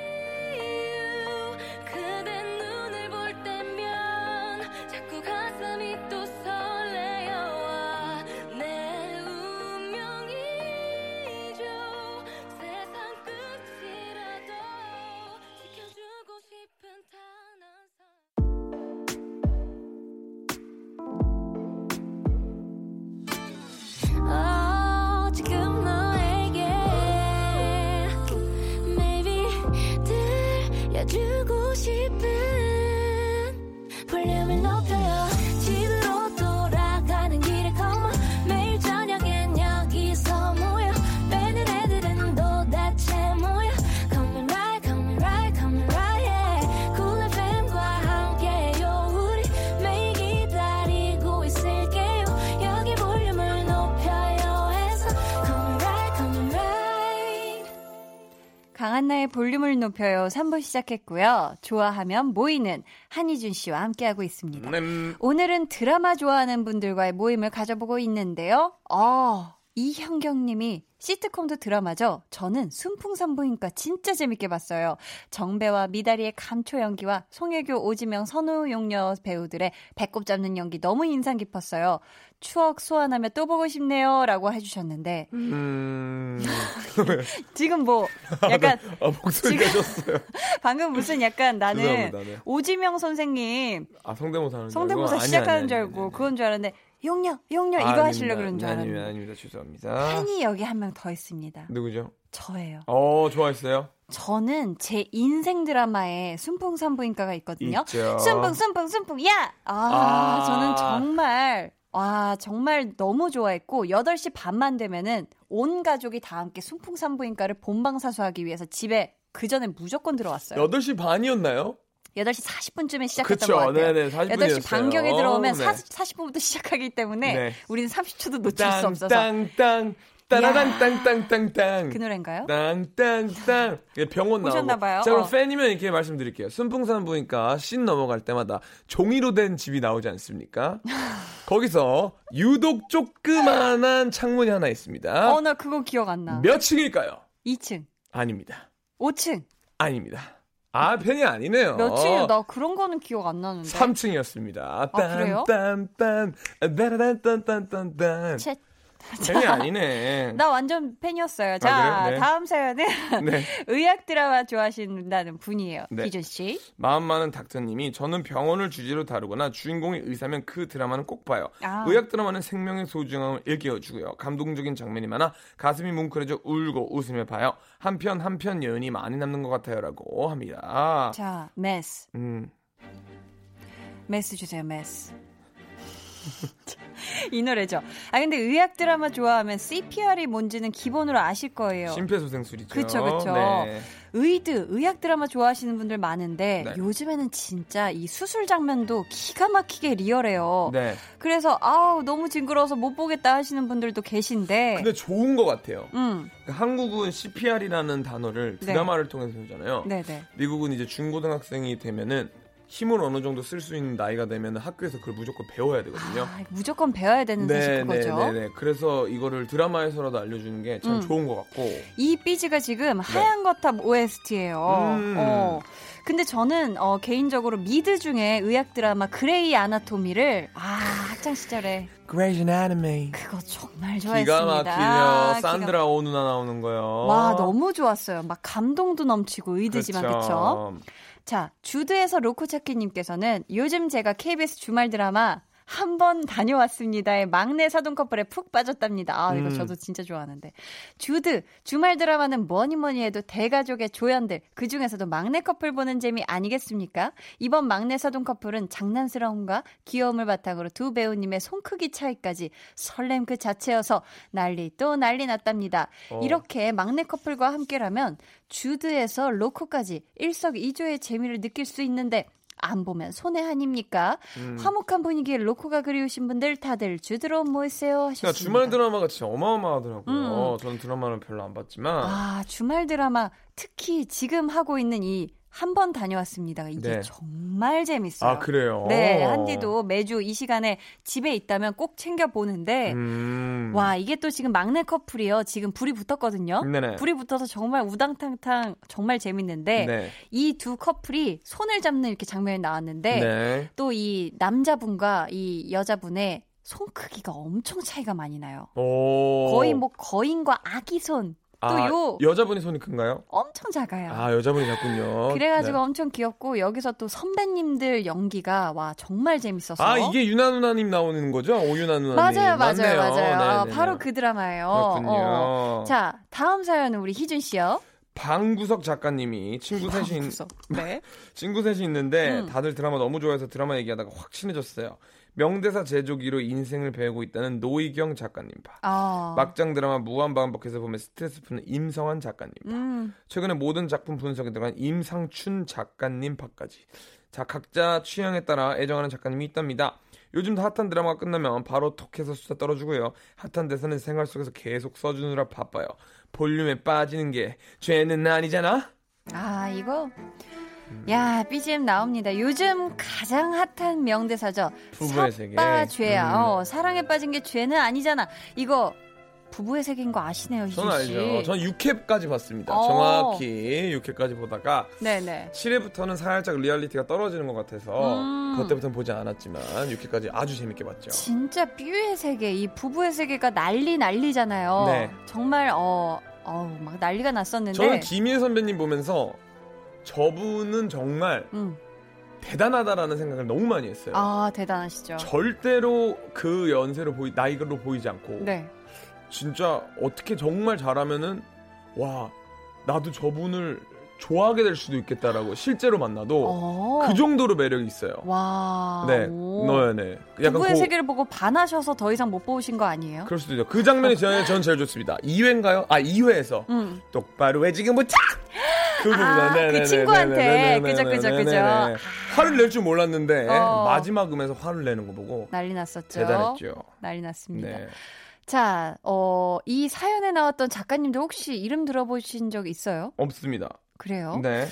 S7: 높여요
S1: 3부 시작했고요. 좋아하면 모이는 한희준 씨와 함께하고 있습니다.
S5: 음,
S1: 오늘은 드라마 좋아하는 분들과의 모임을 가져보고 있는데요. 아, 이현경 님이 시트콤도 드라마죠. 저는 순풍산부인과 진짜 재밌게 봤어요. 정배와 미다리의 감초 연기와 송혜교, 오지명, 선우 용녀 배우들의 배꼽 잡는 연기 너무 인상 깊었어요. 추억 소환하며 또 보고 싶네요. 라고 해주셨는데,
S5: 음. (laughs)
S1: 지금 뭐, 약간,
S5: 아, 목소리 가셨어요. (laughs)
S1: 방금 무슨 약간 나는
S5: 죄송합니다, 네.
S1: 오지명 선생님
S5: 아, 성대모사 하는 줄
S1: 성대모사
S5: 알고? 아니,
S1: 시작하는
S5: 아니,
S1: 줄
S5: 아니,
S1: 알고
S5: 아니, 아니.
S1: 그건 줄 알았는데 용녀 용녀 이거
S5: 아닙니다.
S1: 하시려고 그러는 줄
S5: 아닙니다,
S1: 알았는데
S5: 아닙니다. 죄송합니다.
S1: 팬이 여기 한 명 더 있습니다.
S5: 누구죠?
S1: 저예요.
S5: 어, 좋아했어요?
S1: 저는 제 인생 드라마에 순풍산부인과가 있거든요.
S5: 있죠.
S1: 순풍 순풍 순풍 야! 아,
S5: 아.
S1: 저는 정말 와 정말 너무 좋아했고 8시 반만 되면은 온 가족이 다 함께 순풍산부인과를 본방사수하기 위해서 집에 그 전에 무조건 들어왔어요.
S5: 8시 반이었나요?
S1: 8시 40분쯤에 시작했던
S5: 그쵸,
S1: 것 같아요.
S5: 네네, 40
S1: 8시
S5: 분이었어요.
S1: 반경에 들어오면
S5: 네.
S1: 40, 분부터 시작하기 때문에
S5: 네.
S1: 우리는 30초도 놓칠 수 없어서
S5: 땅땅땅 따라랑 땅땅땅땅
S1: 그 노래인가요?
S5: 땅땅땅 이게 병원 나오고
S1: 보셨나봐요.
S5: 자 그럼
S1: 어.
S5: 팬이면 이렇게 말씀드릴게요 순풍산 보니까 씬 넘어갈 때마다 종이로 된 집이 나오지 않습니까 (laughs) 거기서 유독 조그만한 창문이 하나 있습니다
S1: 어, 나 그거 기억 안 나.
S5: 몇 층일까요?
S1: 2층,
S5: 아닙니다
S1: 5층.
S5: 아닙니다 아 팬이 아니네요
S1: 몇 층이요? 나 그런 거는 기억 안 나는데.
S5: 3층이었습니다
S1: 아, 그래요?
S5: 딴딴딴 따라란 딴딴딴딴
S1: 채- (laughs)
S5: 팬이 아니네
S1: 나 완전 팬이었어요. 자,
S5: 그래요? 네.
S1: 다음 사연은 (laughs)
S5: 네. (laughs)
S1: 의학 드라마 좋아하신다는 분이에요.
S5: 네.
S1: 기준 씨.
S5: 마음 많은 닥터님이 저는 병원을 주제로 다루거나 주인공이 의사면 그 드라마는 꼭 봐요.
S1: 아.
S5: 의학 드라마는 생명의 소중함을 일깨워주고요. 감동적인 장면이 많아 가슴이 뭉클해져 울고 웃으며 봐요. 한편 한편 여운이 많이 남는 것 같아요라고 합니다.
S1: 자, 메스.
S5: 음,
S1: 메스 주세요, 메스. (laughs) 이 노래죠. 아 근데 의학 드라마 좋아하면 CPR이 뭔지는 기본으로 아실 거예요.
S5: 심폐소생술이죠.
S1: 그쵸, 그쵸.
S5: 네.
S1: 의드, 의학 드라마 좋아하시는 분들 많은데
S5: 네.
S1: 요즘에는 진짜 이 수술 장면도 기가 막히게 리얼해요.
S5: 네.
S1: 그래서 아우 너무 징그러워서 못 보겠다 하시는 분들도 계신데.
S5: 근데 좋은 것 같아요.
S1: 음,
S5: 그러니까 한국은 CPR이라는 단어를
S1: 네.
S5: 드라마를 통해서 배우잖아요.
S1: 네네.
S5: 미국은 이제 중고등학생이 되면은 힘을 어느 정도 쓸 수 있는 나이가 되면 학교에서 그걸 무조건 배워야 되거든요.
S1: 아, 무조건 배워야 되는 사실 그거죠.
S5: 네, 네. 그래서 이거를 드라마에서라도 알려주는 게 참
S1: 음.
S5: 좋은 것 같고.
S1: 이 BG가 지금 하얀 거탑 OST예요.
S5: 음.
S1: 어. 근데 저는 어, 개인적으로 미드 중에 의학 드라마 Grey Anatomy를 아 학창 시절에
S5: Grey's Anatomy.
S1: 그거 정말
S5: 기가
S1: 좋아했습니다.
S5: 막히며
S1: 기가
S5: 산드라 오 누나 나오는 거요.
S1: 와 너무 좋았어요. 막 감동도 넘치고 의드지만 그쵸? 자 주드에서 로코차키님께서는 요즘 제가 KBS 주말 드라마 한 번 다녀왔습니다의 막내 사돈 커플에 푹 빠졌답니다. 아 이거
S5: 음.
S1: 저도 진짜 좋아하는데 주드 주말 드라마는 뭐니 뭐니 해도 대가족의 조연들 그 중에서도 막내 커플 보는 재미 아니겠습니까? 이번 막내 사돈 커플은 장난스러움과 귀여움을 바탕으로 두 배우님의 손 크기 차이까지 설렘 그 자체여서 난리 또 난리 났답니다.
S5: 어.
S1: 이렇게 막내 커플과 함께라면 주드에서 로코까지 일석이조의 재미를 느낄 수 있는데 안 보면 손해 아닙니까?
S5: 음.
S1: 화목한 분위기에 로코가 그리우신 분들 다들 주드로 모이세요 하셨습니다.
S5: 그러니까 주말 드라마가 진짜 어마어마하더라고요.
S1: 음.
S5: 저는 드라마는 별로 안 봤지만.
S1: 아 주말 드라마 특히 지금 하고 있는 이 한 번 다녀왔습니다. 이게
S5: 네.
S1: 정말 재밌어요.
S5: 아, 그래요?
S1: 네, 한디도 매주 이 시간에 집에 있다면 꼭 챙겨 보는데
S5: 음.
S1: 와 이게 또 지금 막내 커플이요. 지금 불이 붙었거든요.
S5: 네네.
S1: 불이 붙어서 정말 우당탕탕 정말 재밌는데
S5: 네.
S1: 이두 커플이 손을 잡는 이렇게 장면이 나왔는데
S5: 네.
S1: 또이 남자분과 이 여자분의 손 크기가 엄청 차이가 많이 나요.
S5: 오.
S1: 거의 뭐 거인과 아기 손. 또
S5: 아,
S1: 요
S5: 여자분이 손이 큰가요?
S1: 엄청 작아요.
S5: 아, 여자분이 작군요. (laughs)
S1: 그래가지고
S5: 네.
S1: 엄청 귀엽고 여기서 또 선배님들 연기가 와 정말 재밌어서.
S5: 아, 이게 유나 누나님 나오는 거죠? 오유나 누나님.
S1: 맞아요, 맞아요,
S5: 맞네요.
S1: 맞아요. 아,
S5: 네네네.
S1: 바로 그 드라마예요.
S5: 그렇군요.
S1: 어. 자, 다음 사연은 우리 희준 씨요.
S5: 방구석 작가님이 친구 셋이 있-.
S1: 네. (laughs)
S5: 친구 셋이 있는데
S1: 음.
S5: 다들 드라마 너무 좋아해서 드라마 얘기하다가 확 친해졌어요. 명대사 제조기로 인생을 배우고 있다는 노희경 작가님 파.
S1: 아.
S5: 막장 드라마 무한반복해서 보면 스트레스 푸는 임성환 작가님 파.
S1: 음.
S5: 최근에 모든 작품 분석에 들어간 임상춘 작가님 파까지. 자 각자 취향에 따라 애정하는 작가님이 있답니다. 요즘 핫한 드라마가 끝나면 바로 톡해서 수다 떨어주고요. 핫한 대사는 생활 속에서 계속 써주느라 바빠요. 볼륨에 빠지는 게 죄는 아니잖아.
S1: 아, 이거. 야, BGM 나옵니다. 요즘 가장 핫한 명대사죠.
S5: 부부의 세계.
S1: 죄야.
S5: 음.
S1: 어, 사랑에 빠진 게 죄는 아니잖아. 이거 부부의 세계인 거 아시네요, 희준
S5: 저는
S1: 씨.
S5: 알죠. 전 6회까지 봤습니다.
S1: 어.
S5: 정확히 6회까지 보다가
S1: 네네.
S5: 7회부터는 살짝 리얼리티가 떨어지는 것 같아서
S1: 음.
S5: 그때부터는 보지 않았지만 6회까지 아주 재밌게 봤죠.
S1: 진짜 삐의 세계, 이 부부의 세계가 난리 난리잖아요.
S5: 네.
S1: 정말 어, 어, 막 난리가 났었는데.
S5: 저는 김일 선배님 보면서 저분은 정말
S1: 음.
S5: 대단하다라는 생각을 너무 많이 했어요.
S1: 아 대단하시죠.
S5: 절대로 그 연세로 보이 나이로 보이지 않고
S1: 네.
S5: 진짜 어떻게 정말 잘하면은 와 나도 저분을 좋아하게 될 수도 있겠다라고 실제로 만나도
S1: 어.
S5: 그 정도로 매력이 있어요.
S1: 와.
S5: 네,
S1: 오.
S5: 네, 네.
S1: 부부의
S5: 고-
S1: 세계를 보고 반하셔서 더 이상 못 보신 거 아니에요?
S5: 그럴 수도 있죠. 그 장면이 저, 전 제일 좋습니다. 2회인가요? 아, 2회에서
S1: 음.
S5: 똑바로 해 지금부터 그.
S1: 아,
S5: 네,
S1: 그
S5: 네, 네,
S1: 친구한테.
S5: 네, 네,
S1: 그죠,
S5: 네,
S1: 그죠,
S5: 네,
S1: 그죠.
S5: 네, 네. 화를 낼 줄 몰랐는데
S1: 어.
S5: 마지막 음에서 화를 내는 거 보고
S1: 난리 났었죠.
S5: 대단했죠.
S1: 난리 났습니다.
S5: 네.
S1: 자, 어, 이 사연에 나왔던 작가님들 혹시 이름 들어보신 적 있어요?
S5: 없습니다.
S1: 그래요?
S5: 네.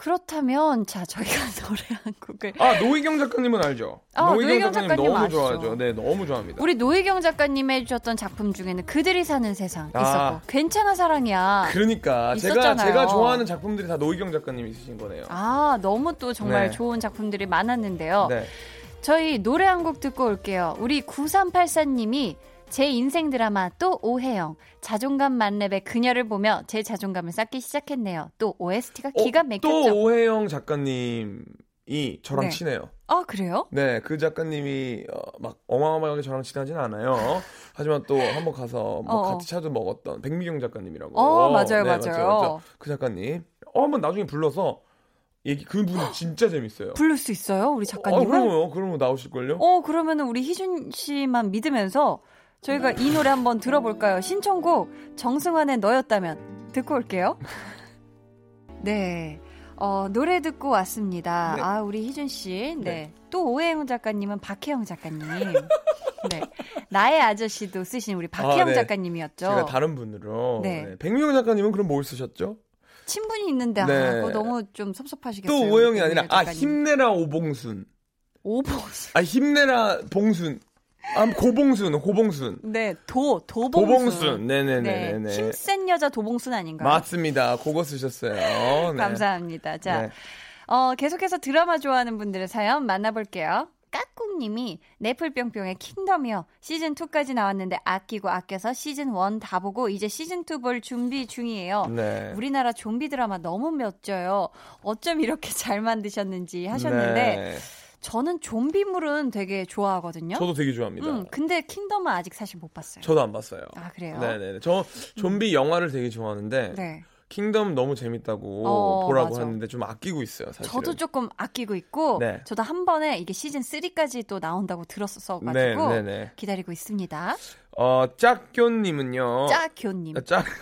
S1: 그렇다면 자 저희가 (laughs) 노래 한 곡을
S5: 아, 노희경 작가님은 알죠?
S1: 아, 노희경 작가님
S5: 너무
S1: 아시죠?
S5: 좋아하죠. 네, 너무 좋아합니다.
S1: 우리 노희경 작가님이 해주셨던 작품 중에는 그들이 사는 세상
S5: 아.
S1: 있었고 괜찮아 사랑이야.
S5: 그러니까 제가
S1: 있었잖아요.
S5: 제가 좋아하는 작품들이 다 노희경 작가님 있으신 거네요.
S1: 아 너무 또 정말
S5: 네.
S1: 좋은 작품들이 많았는데요.
S5: 네.
S1: 저희 노래 한 곡 듣고 올게요. 우리 9384님이 제 인생 드라마 또 오해영 자존감 만렙의 그녀를 보며 제 자존감을 쌓기 시작했네요. 또 OST가 기가
S5: 어,
S1: 막혔죠.
S5: 또 오해영 작가님이 저랑
S1: 네.
S5: 친해요.
S1: 아 그래요?
S5: 네, 그 작가님이 어, 막 어마어마하게 저랑 친하진 않아요. 하지만 또 한번 가서 뭐
S1: 어, 어.
S5: 같이 차도 먹었던 백미경 작가님이라고.
S1: 어 맞아요
S5: 네,
S1: 맞아요.
S5: 맞죠, 맞죠. 그 작가님. 어, 한번 나중에 불러서 얘기 그분 진짜 재밌어요.
S1: 부를 수 있어요, 우리
S5: 어,
S1: 작가님은?
S5: 그럼요. 그러면 나오실걸요?
S1: 어, 그러면은 우리 희준 씨만 믿으면서 저희가 이 노래 한번 들어볼까요? 신청곡 정승환의 너였다면 듣고 올게요. (laughs) 네. 어, 노래 듣고 왔습니다.
S5: 네.
S1: 아, 우리 희준 씨. 네.
S5: 네.
S1: 또 오해영 작가님은 박혜영 작가님. 네. 나의 아저씨도 쓰신 우리 박혜영
S5: 아, 네.
S1: 작가님이었죠.
S5: 제가 다른 분으로.
S1: 네.
S5: 네. 백미영 작가님은 그럼 뭘 쓰셨죠?
S1: 친분이 있는데
S5: 네.
S1: 아, 그거 너무 좀 섭섭하시겠어요.
S5: 또 오해영이 아니라 아
S1: 작가님.
S5: 힘내라 오봉순.
S1: 오보스.
S5: 아 힘내라 봉순. 아 고봉순 고봉순.
S1: 네, 도 도봉순.
S5: 도봉순.
S1: 네,
S5: 네네네 네.
S1: 힘센 여자 도봉순 아닌가요?
S5: 맞습니다. 그거 쓰셨어요. 네.
S1: 감사합니다. 자,
S5: 네.
S1: 어, 계속해서 드라마 좋아하는 분들의 사연 만나볼게요. 까꿍님이 네플뿅뿅의 킹덤이요. 시즌2까지 나왔는데 아끼고 아껴서 시즌1 다 보고 이제 시즌2 볼 준비 중이에요.
S5: 네.
S1: 우리나라 좀비 드라마 너무 멋져요. 어쩜 이렇게 (laughs) 잘 만드셨는지 하셨는데
S5: 네.
S1: 저는 좀비물은 되게 좋아하거든요.
S5: 저도 되게 좋아합니다.
S1: 음, 근데 킹덤은 아직 사실 못 봤어요.
S5: 저도 안 봤어요.
S1: 아, 그래요?
S5: 네네. 저 좀비 영화를 되게 좋아하는데
S1: 네.
S5: 킹덤 너무 재밌다고
S1: 어,
S5: 보라고
S1: 맞아.
S5: 하는데 좀 아끼고 있어요. 사실은.
S1: 저도 조금 아끼고 있고
S5: 네.
S1: 저도 한 번에 이게 시즌 3까지 또 나온다고 들었어 가지고
S5: 네, 네, 네.
S1: 기다리고 있습니다.
S5: 어 짝교님은요.
S1: 짜교님.
S5: 아, 짝. (laughs)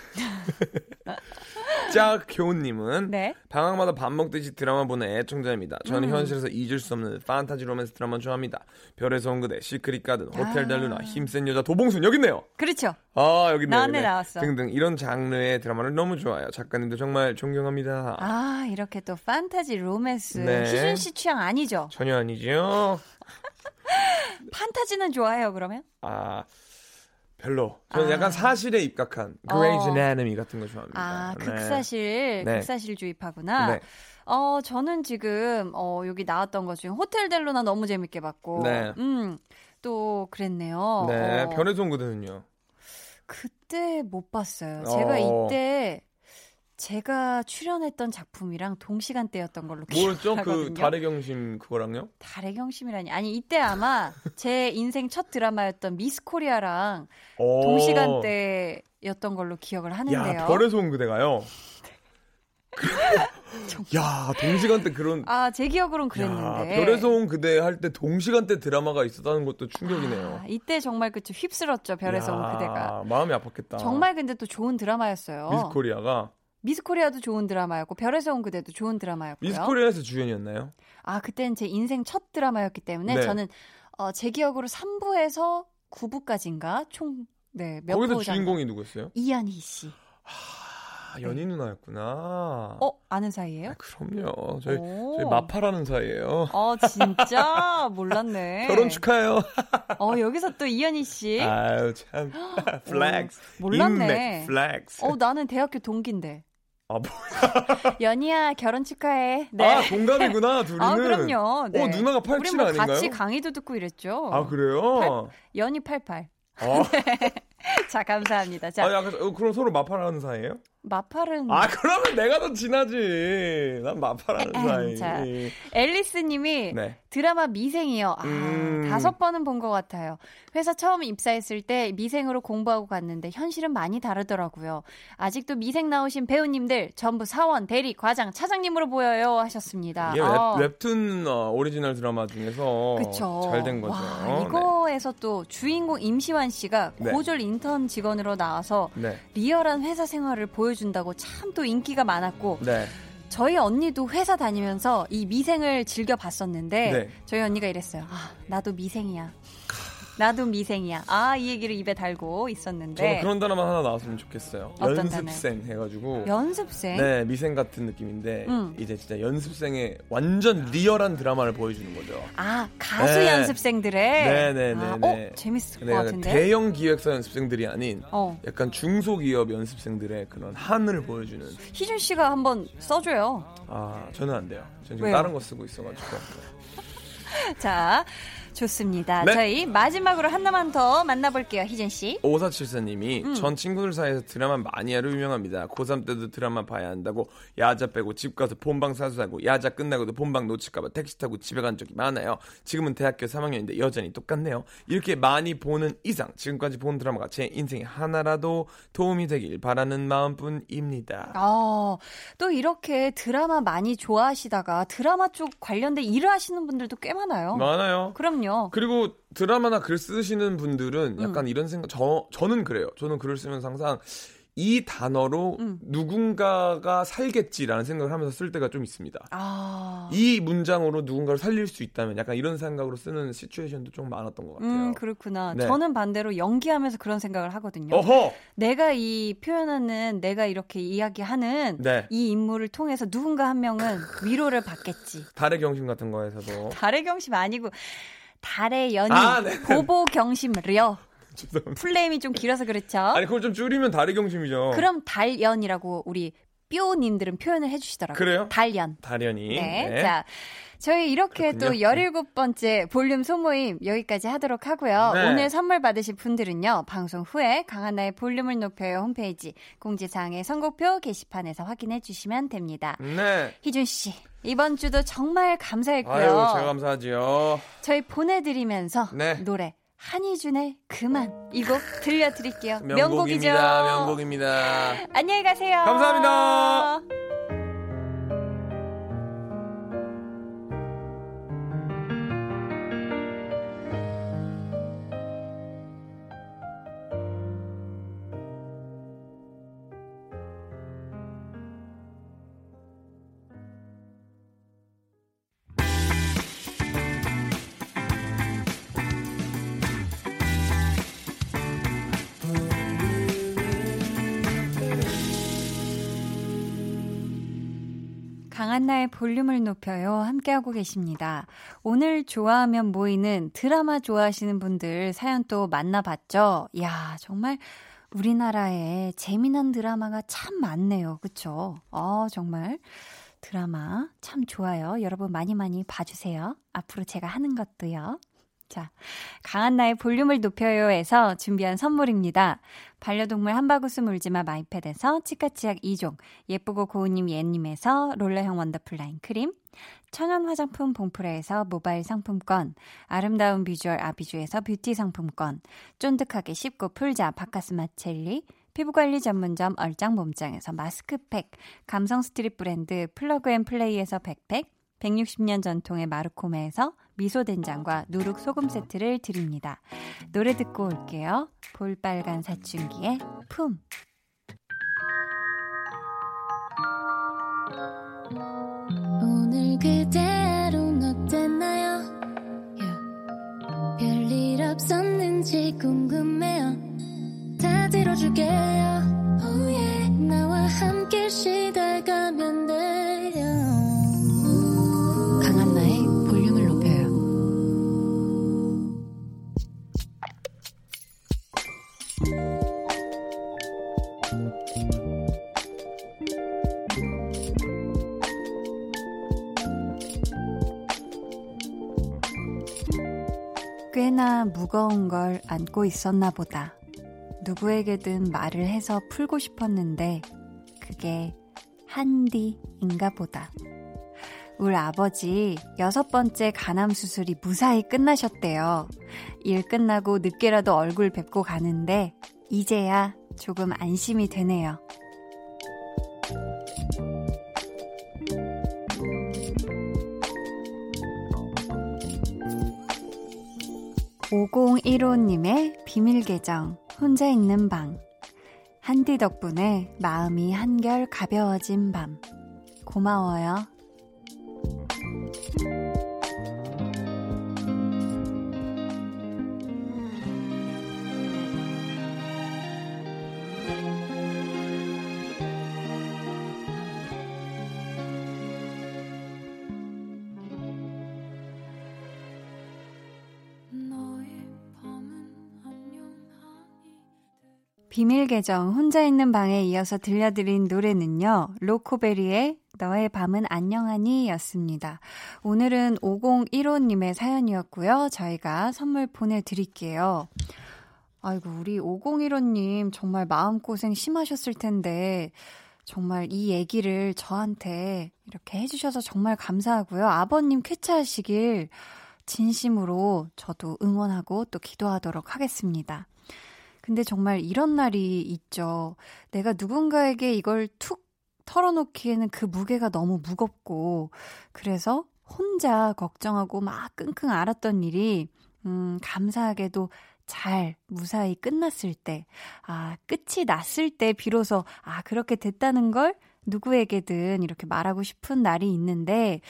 S5: 짝교님은
S1: 네.
S5: 방학마다 밥 먹듯이 드라마 보는 애청자입니다. 저는
S1: 음.
S5: 현실에서 잊을 수 없는 판타지 로맨스 드라마 좋아합니다. 별에서 온 그대, 시크릿 가든, 호텔
S1: 아.
S5: 델루나, 힘센 여자, 도봉순 여기 있네요.
S1: 그렇죠.
S5: 아 여기 있네요.
S1: 나왔네,
S5: 있네.
S1: 나왔어.
S5: 등등 이런 장르의 드라마를 너무 좋아해요. 작가님도 정말 존경합니다.
S1: 아, 이렇게 또 판타지 로맨스.
S5: 네.
S1: 희준 씨 취향 아니죠?
S5: 전혀 아니죠. (laughs)
S1: 판타지는 좋아해요, 그러면?
S5: 아 별로. 저는
S1: 아.
S5: 약간 사실에 입각한 Grey's
S1: 어.
S5: Anatomy 같은 거 좋아합니다.
S1: 아,
S5: 네.
S1: 극사실,
S5: 네.
S1: 극사실주의파구나.
S5: 네.
S1: 어, 저는 지금, 어, 여기 나왔던 것 중에 호텔 델로나 너무 재밌게 봤고.
S5: 네.
S1: 음, 또 그랬네요.
S5: 네.
S1: 어,
S5: 온 그대는요.
S1: 그때 못 봤어요. 제가
S5: 어.
S1: 이때 제가 출연했던 작품이랑 동시간대였던 걸로
S5: 뭐였죠? 그
S1: 기억하거든요.
S5: 달의 경심 그거랑요?
S1: 달의 경심이라니. 아니 이때 아마 제 인생 첫 드라마였던 미스 코리아랑
S5: 오.
S1: 동시간대였던 걸로 기억을 하는데요.
S5: 야, 별에서 온 그대가요. (laughs) 야, 동시간대 그런
S1: 아, 제 기억으로는
S5: 야,
S1: 그랬는데.
S5: 별에서 온 그대 할 때 동시간대 드라마가 있었다는 것도 충격이네요.
S1: 아, 이때 정말 그쵸 휩쓸었죠. 별에서 온
S5: 야,
S1: 그대가.
S5: 마음이 아팠겠다.
S1: 정말 근데 또 좋은 드라마였어요.
S5: 미스 코리아가
S1: 미스 코리아도 좋은 드라마였고 별에서 온 그대도 좋은 드라마였고요.
S5: 미스 코리아에서 주연이었나요?
S1: 아, 그때는 제 인생 첫 드라마였기 때문에
S5: 네.
S1: 저는 어, 제 기억으로 3부에서 9부까지인가 총 네, 몇
S5: 거기서. 주인공이 누구였어요?
S1: 이연희 씨.
S5: 아, 연희 누나였구나.
S1: 어, 아는 사이예요?
S5: 아, 그럼요. 저희
S1: 오.
S5: 저희 맞팔하는 사이예요.
S1: 어, 진짜 몰랐네. (laughs)
S5: 결혼 축하해요.
S1: 어, 여기서 또 이연희 씨.
S5: 아유 참. (gasps) Flex.
S1: 몰랐네.
S5: Flex.
S1: 어, 나는 대학교 동기인데.
S5: 아, 뭐. (laughs)
S1: 연희야, 결혼 축하해. 네.
S5: 아, 동갑이구나, 둘이는. (laughs)
S1: 아, 그럼요. 네.
S5: 어, 누나가
S1: 우리 87뭐
S5: 아닌가요?
S1: 같이 강의도 듣고 이랬죠.
S5: 아, 그래요?
S1: 연희 88.
S5: 어. (laughs)
S1: 자, 감사합니다. 자,
S5: 아, 약간, 어, 그럼 서로 마파라는 사이예요?
S1: 마팔은
S5: 아, 그러면 내가 더 친하지. 난 마파라는 사이.
S1: 자, 앨리스님이
S5: 네.
S1: 드라마 미생이요. 아,
S5: 음.
S1: 다섯 번은 본 것 같아요. 회사 처음 입사했을 때 미생으로 공부하고 갔는데 현실은 많이 다르더라고요. 아직도 미생 나오신 배우님들 전부 사원, 대리, 과장, 차장님으로 보여요 하셨습니다.
S5: 이게
S1: 아,
S5: 웹, 툰 어, 오리지널 드라마 중에서. 잘 된 거죠.
S1: 와, 이거에서 또 주인공 임시완 씨가
S5: 네.
S1: 고졸 인턴 직원으로 나와서
S5: 네. 네.
S1: 리얼한 회사 생활을 보여 준다고 참 또 인기가 많았고
S5: 네.
S1: 저희 언니도 회사 다니면서 이 미생을 즐겨 봤었는데
S5: 네.
S1: 저희 언니가 이랬어요. 아, 나도 미생이야. 나도 미생이야. 아, 이 얘기를 입에 달고 있었는데.
S5: 저는 그런 단어만 하나 나왔으면 좋겠어요. 연습생 해가지고.
S1: 연습생?
S5: 네, 미생 같은 느낌인데
S1: 음.
S5: 이제 진짜 연습생의 완전 리얼한 드라마를 보여주는 거죠.
S1: 아, 가수
S5: 네.
S1: 연습생들의.
S5: 네, 네, 네,
S1: 아,
S5: 네.
S1: 어, 재밌을 것 같은데.
S5: 대형 기획사 연습생들이 아닌
S1: 어.
S5: 약간 중소기업 연습생들의 그런 한을 보여주는.
S1: 희준 씨가 한번 써줘요.
S5: 아, 저는 안 돼요. 저는 지금
S1: 왜요?
S5: 다른 거 쓰고 있어가지고. (laughs)
S1: 자, 좋습니다.
S5: 네.
S1: 저희 마지막으로 하나만 더 만나볼게요, 희준 씨.
S5: 오사칠사님이
S1: 음.
S5: 전 친구들 사이에서 드라마 많이 하러 유명합니다. 고3 때도 드라마 봐야 한다고 야자 빼고 집 가서 본방 사수하고 야자 끝나고도 본방 놓칠까봐 택시 타고 집에 간 적이 많아요. 지금은 대학교 3학년인데 여전히 똑같네요. 이렇게 많이 보는 이상 지금까지 본 드라마가 제 인생에 하나라도 도움이 되길 바라는 마음뿐입니다.
S1: 아, 또 이렇게 드라마 많이 좋아하시다가 드라마 쪽 관련된 일을 하시는 분들도 꽤 많아요.
S5: 많아요.
S1: 그럼요.
S5: 그리고 드라마나 글 쓰시는 분들은 약간
S1: 음.
S5: 이런 생각, 저, 저는 그래요. 저는 글을 쓰면서 항상 이 단어로
S1: 음.
S5: 누군가가 살겠지라는 생각을 하면서 쓸 때가 좀 있습니다.
S1: 아.
S5: 이 문장으로 누군가를 살릴 수 있다면 약간 이런 생각으로 쓰는 시츄에이션도 좀 많았던 것 같아요.
S1: 음, 그렇구나.
S5: 네.
S1: 저는 반대로 연기하면서 그런 생각을 하거든요.
S5: 어허!
S1: 내가 이 표현하는, 내가 이렇게 이야기하는
S5: 네.
S1: 이 인물을 통해서 누군가 한 명은 위로를 받겠지.
S5: 달의 경심 같은 거에서도. (laughs)
S1: 달의 경심 아니고, 달의 연인,
S5: 아, 네.
S1: 보보 경심려. (laughs)
S5: 죄송합니다.
S1: 플레임이 좀 길어서 그렇죠.
S5: 아니, 그걸 좀 줄이면 달의 경심이죠.
S1: 그럼 달연이라고 우리 뾰님들은 표현을 해주시더라고요.
S5: 그래요?
S1: 달연.
S5: 달연이.
S1: 네. 자, 저희 이렇게 또
S5: 그렇군요.
S1: 17번째 볼륨 소모임 여기까지 하도록 하고요.
S5: 네.
S1: 오늘 선물 받으실 분들은요. 방송 후에 강한나의 볼륨을 높여요 홈페이지 공지사항의 선곡표 게시판에서 확인해 주시면 됩니다.
S5: 네.
S1: 희준 씨, 이번 주도 정말 감사했고요.
S5: 아유, 제가 감사하지요.
S1: 저희 보내드리면서
S5: 네.
S1: 노래 한희준의 그만 이 곡 들려드릴게요. 명곡이죠.
S5: 명곡입니다. 명곡입니다.
S1: 안녕히 가세요.
S5: 감사합니다.
S1: 한나의 볼륨을 높여요. 함께하고 계십니다. 오늘 좋아하면 모이는 드라마 좋아하시는 분들 사연 또 만나봤죠? 이야, 정말 우리나라에 재미난 드라마가 참 많네요. 그쵸? 어, 정말. 드라마 참 좋아요. 여러분 많이 많이 봐주세요. 앞으로 제가 하는 것도요. 자, 강한 나의 볼륨을 높여요에서 준비한 선물입니다. 반려동물 한바구스 물지마 마이패드에서 치카치약 2종, 예쁘고 고운님 예님에서 롤러형 원더풀 라인 크림, 천연 화장품 봉프레에서 모바일 상품권, 아름다운 비주얼 아비주에서 뷰티 상품권, 쫀득하게 씹고 풀자 박카스맛 젤리, 피부관리 전문점 얼짱 몸짱에서 마스크팩, 감성 street 브랜드 Plug and Play에서 백팩, 160년 전통의 마르코메에서 미소된장과 누룩 소금 세트를 드립니다. 노래 듣고 올게요. 볼빨간 사춘기의 품.
S7: 오늘 그대로는 어땠나요? 별일 없었는지 궁금해요. 다 들어줄게요. Oh yeah. 나와 함께 시
S1: 안고 있었나 보다. 누구에게든 말을 해서 풀고 싶었는데 그게 한디인가 보다. 우리 아버지 여섯 번째 간암 수술이 무사히 끝나셨대요. 일 끝나고 늦게라도 얼굴 뵙고 가는데 이제야 조금 안심이 되네요. 5015님의 비밀 계정, 혼자 있는 방. 한디 덕분에 마음이 한결 가벼워진 밤. 고마워요. 비밀 계정 혼자 있는 방에 이어서 들려드린 노래는요. 로코베리의 너의 밤은 안녕하니 였습니다. 오늘은 5015님의 사연이었고요. 저희가 선물 보내드릴게요. 아이고, 우리 5015님 정말 마음고생 심하셨을 텐데, 정말 이 얘기를 저한테 이렇게 해주셔서 정말 감사하고요. 아버님 쾌차하시길 진심으로 저도 응원하고 또 기도하도록 하겠습니다. 근데 정말 이런 날이 있죠. 내가 누군가에게 이걸 툭 털어놓기에는 그 무게가 너무 무겁고, 그래서 혼자 걱정하고 막 끙끙 앓았던 일이, 음, 감사하게도 잘 무사히 끝났을 때, 아, 끝이 났을 때 비로소, 아, 그렇게 됐다는 걸 누구에게든 이렇게 말하고 싶은 날이 있는데,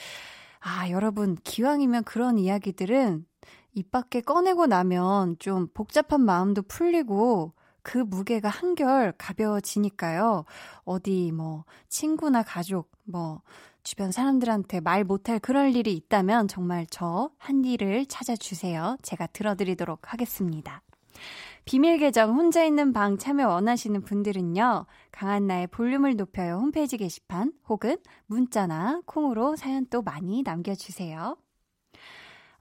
S1: 아, 여러분, 기왕이면 그런 이야기들은 입 밖에 꺼내고 나면 좀 복잡한 마음도 풀리고 그 무게가 한결 가벼워지니까요. 어디 뭐 친구나 가족, 뭐 주변 사람들한테 말 못할 그럴 일이 있다면 정말 저 한디를 찾아주세요. 제가 들어드리도록 하겠습니다. 비밀 계정 혼자 있는 방 참여 원하시는 분들은요. 강한나의 볼륨을 높여요 홈페이지 게시판 혹은 문자나 콩으로 사연 또 많이 남겨주세요.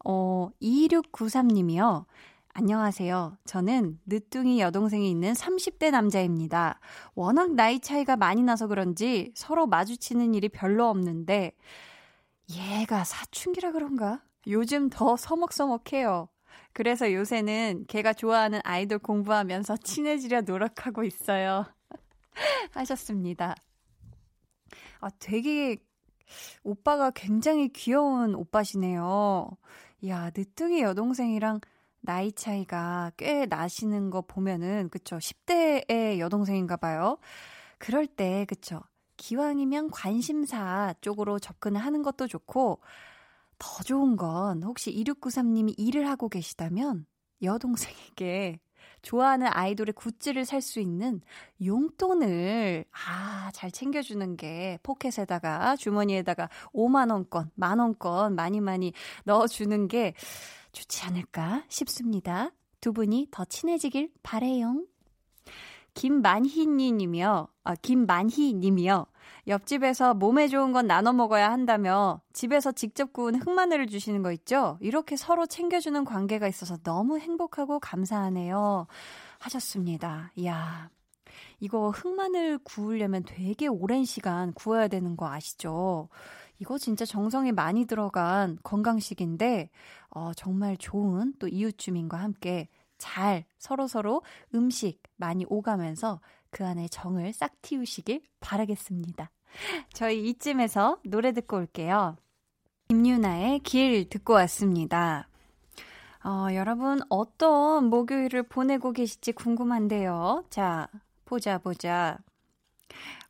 S1: 어, 2693님이요. 안녕하세요. 저는 늦둥이 여동생이 있는 30대 남자입니다. 워낙 나이 차이가 많이 나서 그런지 서로 마주치는 일이 별로 없는데, 얘가 사춘기라 그런가? 요즘 더 서먹서먹해요. 그래서 요새는 걔가 좋아하는 아이돌 공부하면서 친해지려 노력하고 있어요. (laughs) 하셨습니다. 아, 되게 오빠가 굉장히 귀여운 오빠시네요. 야, 늦둥이 여동생이랑 나이 차이가 꽤 나시는 거 보면은, 그쵸. 10대의 여동생인가 봐요. 그럴 때, 그쵸. 기왕이면 관심사 쪽으로 접근을 하는 것도 좋고, 더 좋은 건 혹시 2693님이 일을 하고 계시다면, 여동생에게 좋아하는 아이돌의 굿즈를 살 수 있는 용돈을 아, 잘 챙겨주는 게 포켓에다가 주머니에다가 5만원권, 만원권 많이 많이 넣어주는 게 좋지 않을까 싶습니다. 두 분이 더 친해지길 바래요. 김만희 님이요. 아, 김만희 님이요. 옆집에서 몸에 좋은 건 나눠 먹어야 한다며 집에서 직접 구운 흑마늘을 주시는 거 있죠? 이렇게 서로 챙겨주는 관계가 있어서 너무 행복하고 감사하네요. 하셨습니다. 이야. 이거 흑마늘 구우려면 되게 오랜 시간 구워야 되는 거 아시죠? 이거 진짜 정성이 많이 들어간 건강식인데, 어, 정말 좋은 또 이웃 주민과 함께 잘 서로서로 음식 많이 오가면서 그 안에 정을 싹 틔우시길 바라겠습니다. 저희 이쯤에서 노래 듣고 올게요. 김유나의 길 듣고 왔습니다. 어, 여러분 어떤 목요일을 보내고 계실지 궁금한데요. 자, 보자 보자.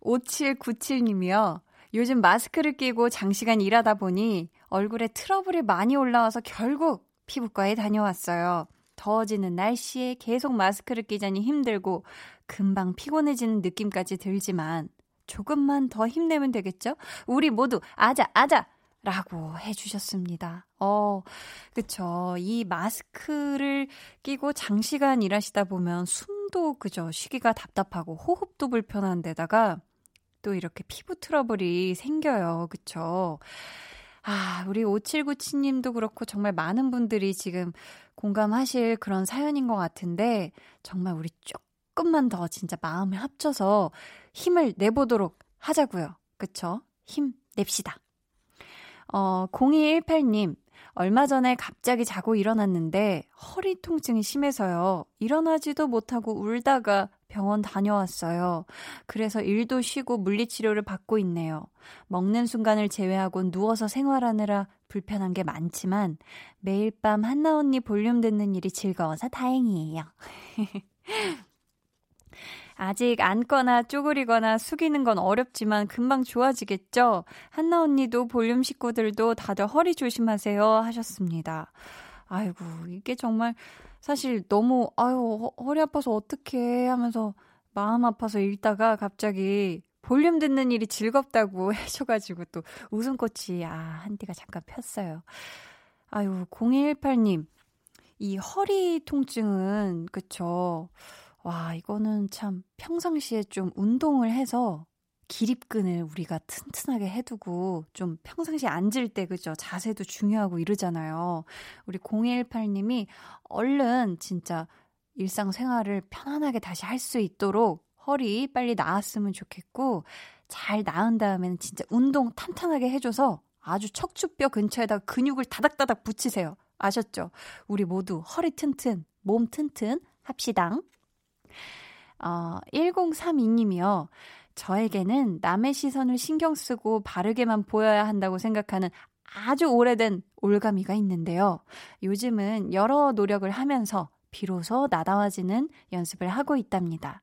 S1: 5797님이요. 요즘 마스크를 끼고 장시간 일하다 보니 얼굴에 트러블이 많이 올라와서 결국 피부과에 다녀왔어요. 더워지는 날씨에 계속 마스크를 끼자니 힘들고 금방 피곤해지는 느낌까지 들지만 조금만 더 힘내면 되겠죠? 우리 모두 아자 아자 라고 해주셨습니다. 어, 그쵸. 이 마스크를 끼고 장시간 일하시다 보면 숨도 그죠. 쉬기가 답답하고 호흡도 불편한 데다가 또 이렇게 피부 트러블이 생겨요. 그쵸. 아, 우리 5797님도 그렇고 정말 많은 분들이 지금 공감하실 그런 사연인 것 같은데 정말 우리 조금만 더 진짜 마음을 합쳐서 힘을 내보도록 하자고요. 그쵸? 힘 냅시다. 어, 0218님, 얼마 전에 갑자기 자고 일어났는데 허리 통증이 심해서요. 일어나지도 못하고 울다가 병원 다녀왔어요. 그래서 일도 쉬고 물리치료를 받고 있네요. 먹는 순간을 제외하고 누워서 생활하느라 불편한 게 많지만 매일 밤 한나 언니 볼륨 듣는 일이 즐거워서 다행이에요. (laughs) 아직 앉거나 쪼그리거나 숙이는 건 어렵지만 금방 좋아지겠죠? 한나 언니도 볼륨 식구들도 다들 허리 조심하세요 하셨습니다. 아이고, 이게 정말 사실 너무, 아유, 허리 아파서 어떡해 하면서 마음 아파서 읽다가 갑자기 볼륨 듣는 일이 즐겁다고 (laughs) 해줘가지고 또 웃음꽃이, 아, 한디가 잠깐 폈어요. 아유, 0218님. 이 허리 통증은, 그쵸. 와, 이거는 참 평상시에 좀 운동을 해서 기립근을 우리가 튼튼하게 해두고 좀 평상시에 앉을 때 그죠? 자세도 중요하고 이러잖아요. 우리 0218님이 얼른 진짜 일상생활을 편안하게 다시 할 수 있도록 허리 빨리 나았으면 좋겠고 잘 나은 다음에는 진짜 운동 탄탄하게 해줘서 아주 척추뼈 근처에다 근육을 다닥다닥 붙이세요. 아셨죠? 우리 모두 허리 튼튼, 몸 튼튼 합시당. 어, 1032님이요. 저에게는 남의 시선을 신경 쓰고 바르게만 보여야 한다고 생각하는 아주 오래된 올가미가 있는데요. 요즘은 여러 노력을 하면서 비로소 나다워지는 연습을 하고 있답니다.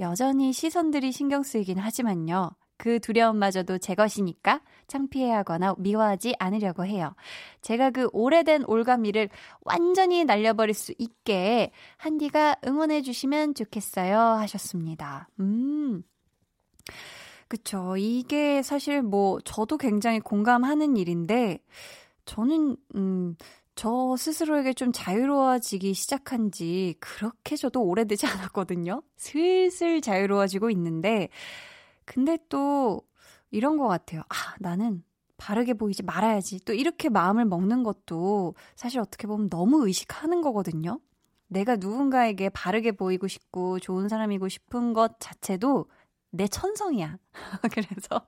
S1: 여전히 시선들이 신경 쓰이긴 하지만요. 그 두려움마저도 제 것이니까 창피해하거나 미워하지 않으려고 해요. 제가 그 오래된 올가미를 완전히 날려버릴 수 있게 한디가 응원해 주시면 좋겠어요 하셨습니다. 음. 그쵸. 이게 사실 뭐 저도 굉장히 공감하는 일인데 저는 음, 저 스스로에게 좀 자유로워지기 시작한 지 그렇게 저도 오래되지 (laughs) 않았거든요. 슬슬 자유로워지고 있는데 근데 또 이런 것 같아요. 아, 나는 바르게 보이지 말아야지. 또 이렇게 마음을 먹는 것도 사실 어떻게 보면 너무 의식하는 거거든요. 내가 누군가에게 바르게 보이고 싶고 좋은 사람이고 싶은 것 자체도 내 천성이야. (laughs) 그래서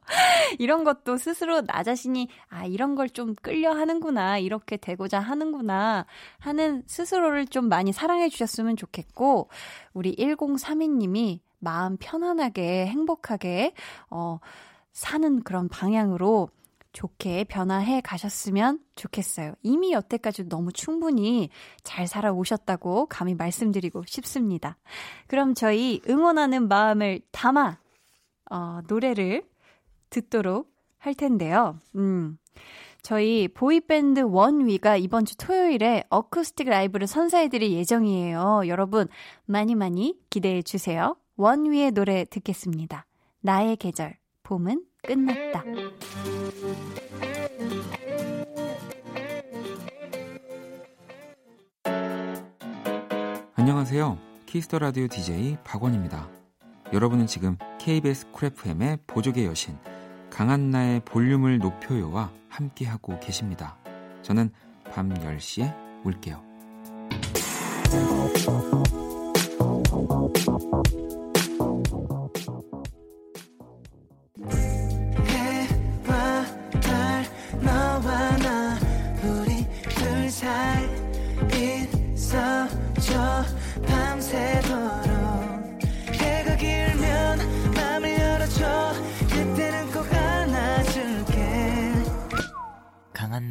S1: 이런 것도 스스로 나 자신이 아, 이런 걸 좀 끌려 하는구나. 이렇게 되고자 하는구나. 하는 스스로를 좀 많이 사랑해 주셨으면 좋겠고, 우리 1032님이 마음 편안하게 행복하게, 어, 사는 그런 방향으로 좋게 변화해 가셨으면 좋겠어요. 이미 여태까지 너무 충분히 잘 살아오셨다고 감히 말씀드리고 싶습니다. 그럼 저희 응원하는 마음을 담아 어, 노래를 듣도록 할 텐데요. 음. 저희 보이밴드 원위가 이번 주 토요일에 어쿠스틱 라이브를 선사해드릴 예정이에요. 여러분, 많이 많이 기대해 주세요. 원위의 노래 듣겠습니다. 나의 계절, 봄은 끝났다.
S8: 안녕하세요. Kiss the Radio DJ 박원입니다. 여러분은 지금 KBS Cool FM의 보조개 여신 강한나의 볼륨을 높여요와 함께하고 계십니다. 저는 밤 10시에 올게요.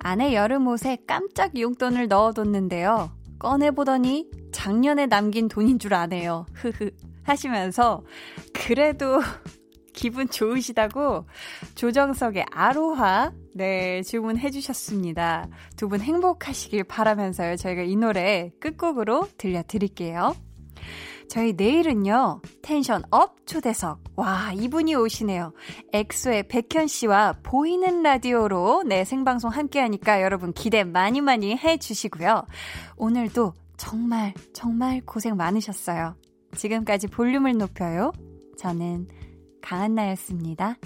S1: 아내 여름 옷에 깜짝 용돈을 넣어뒀는데요. 꺼내보더니 작년에 남긴 돈인 줄 아네요. 흐흐. 하시면서 그래도 (laughs) 기분 좋으시다고 조정석의 아로하 네 주문해 주셨습니다. 두 분 행복하시길 바라면서요. 저희가 이 노래 끝곡으로 들려드릴게요. 저희 내일은요, tension up 초대석. 와, 이분이 오시네요. 엑소의 백현 씨와 보이는 라디오로 네, 생방송 함께 하니까 여러분 기대 많이 많이 해 주시고요. 오늘도 정말, 정말 고생 많으셨어요. 지금까지 볼륨을 높여요. 저는 강한나였습니다.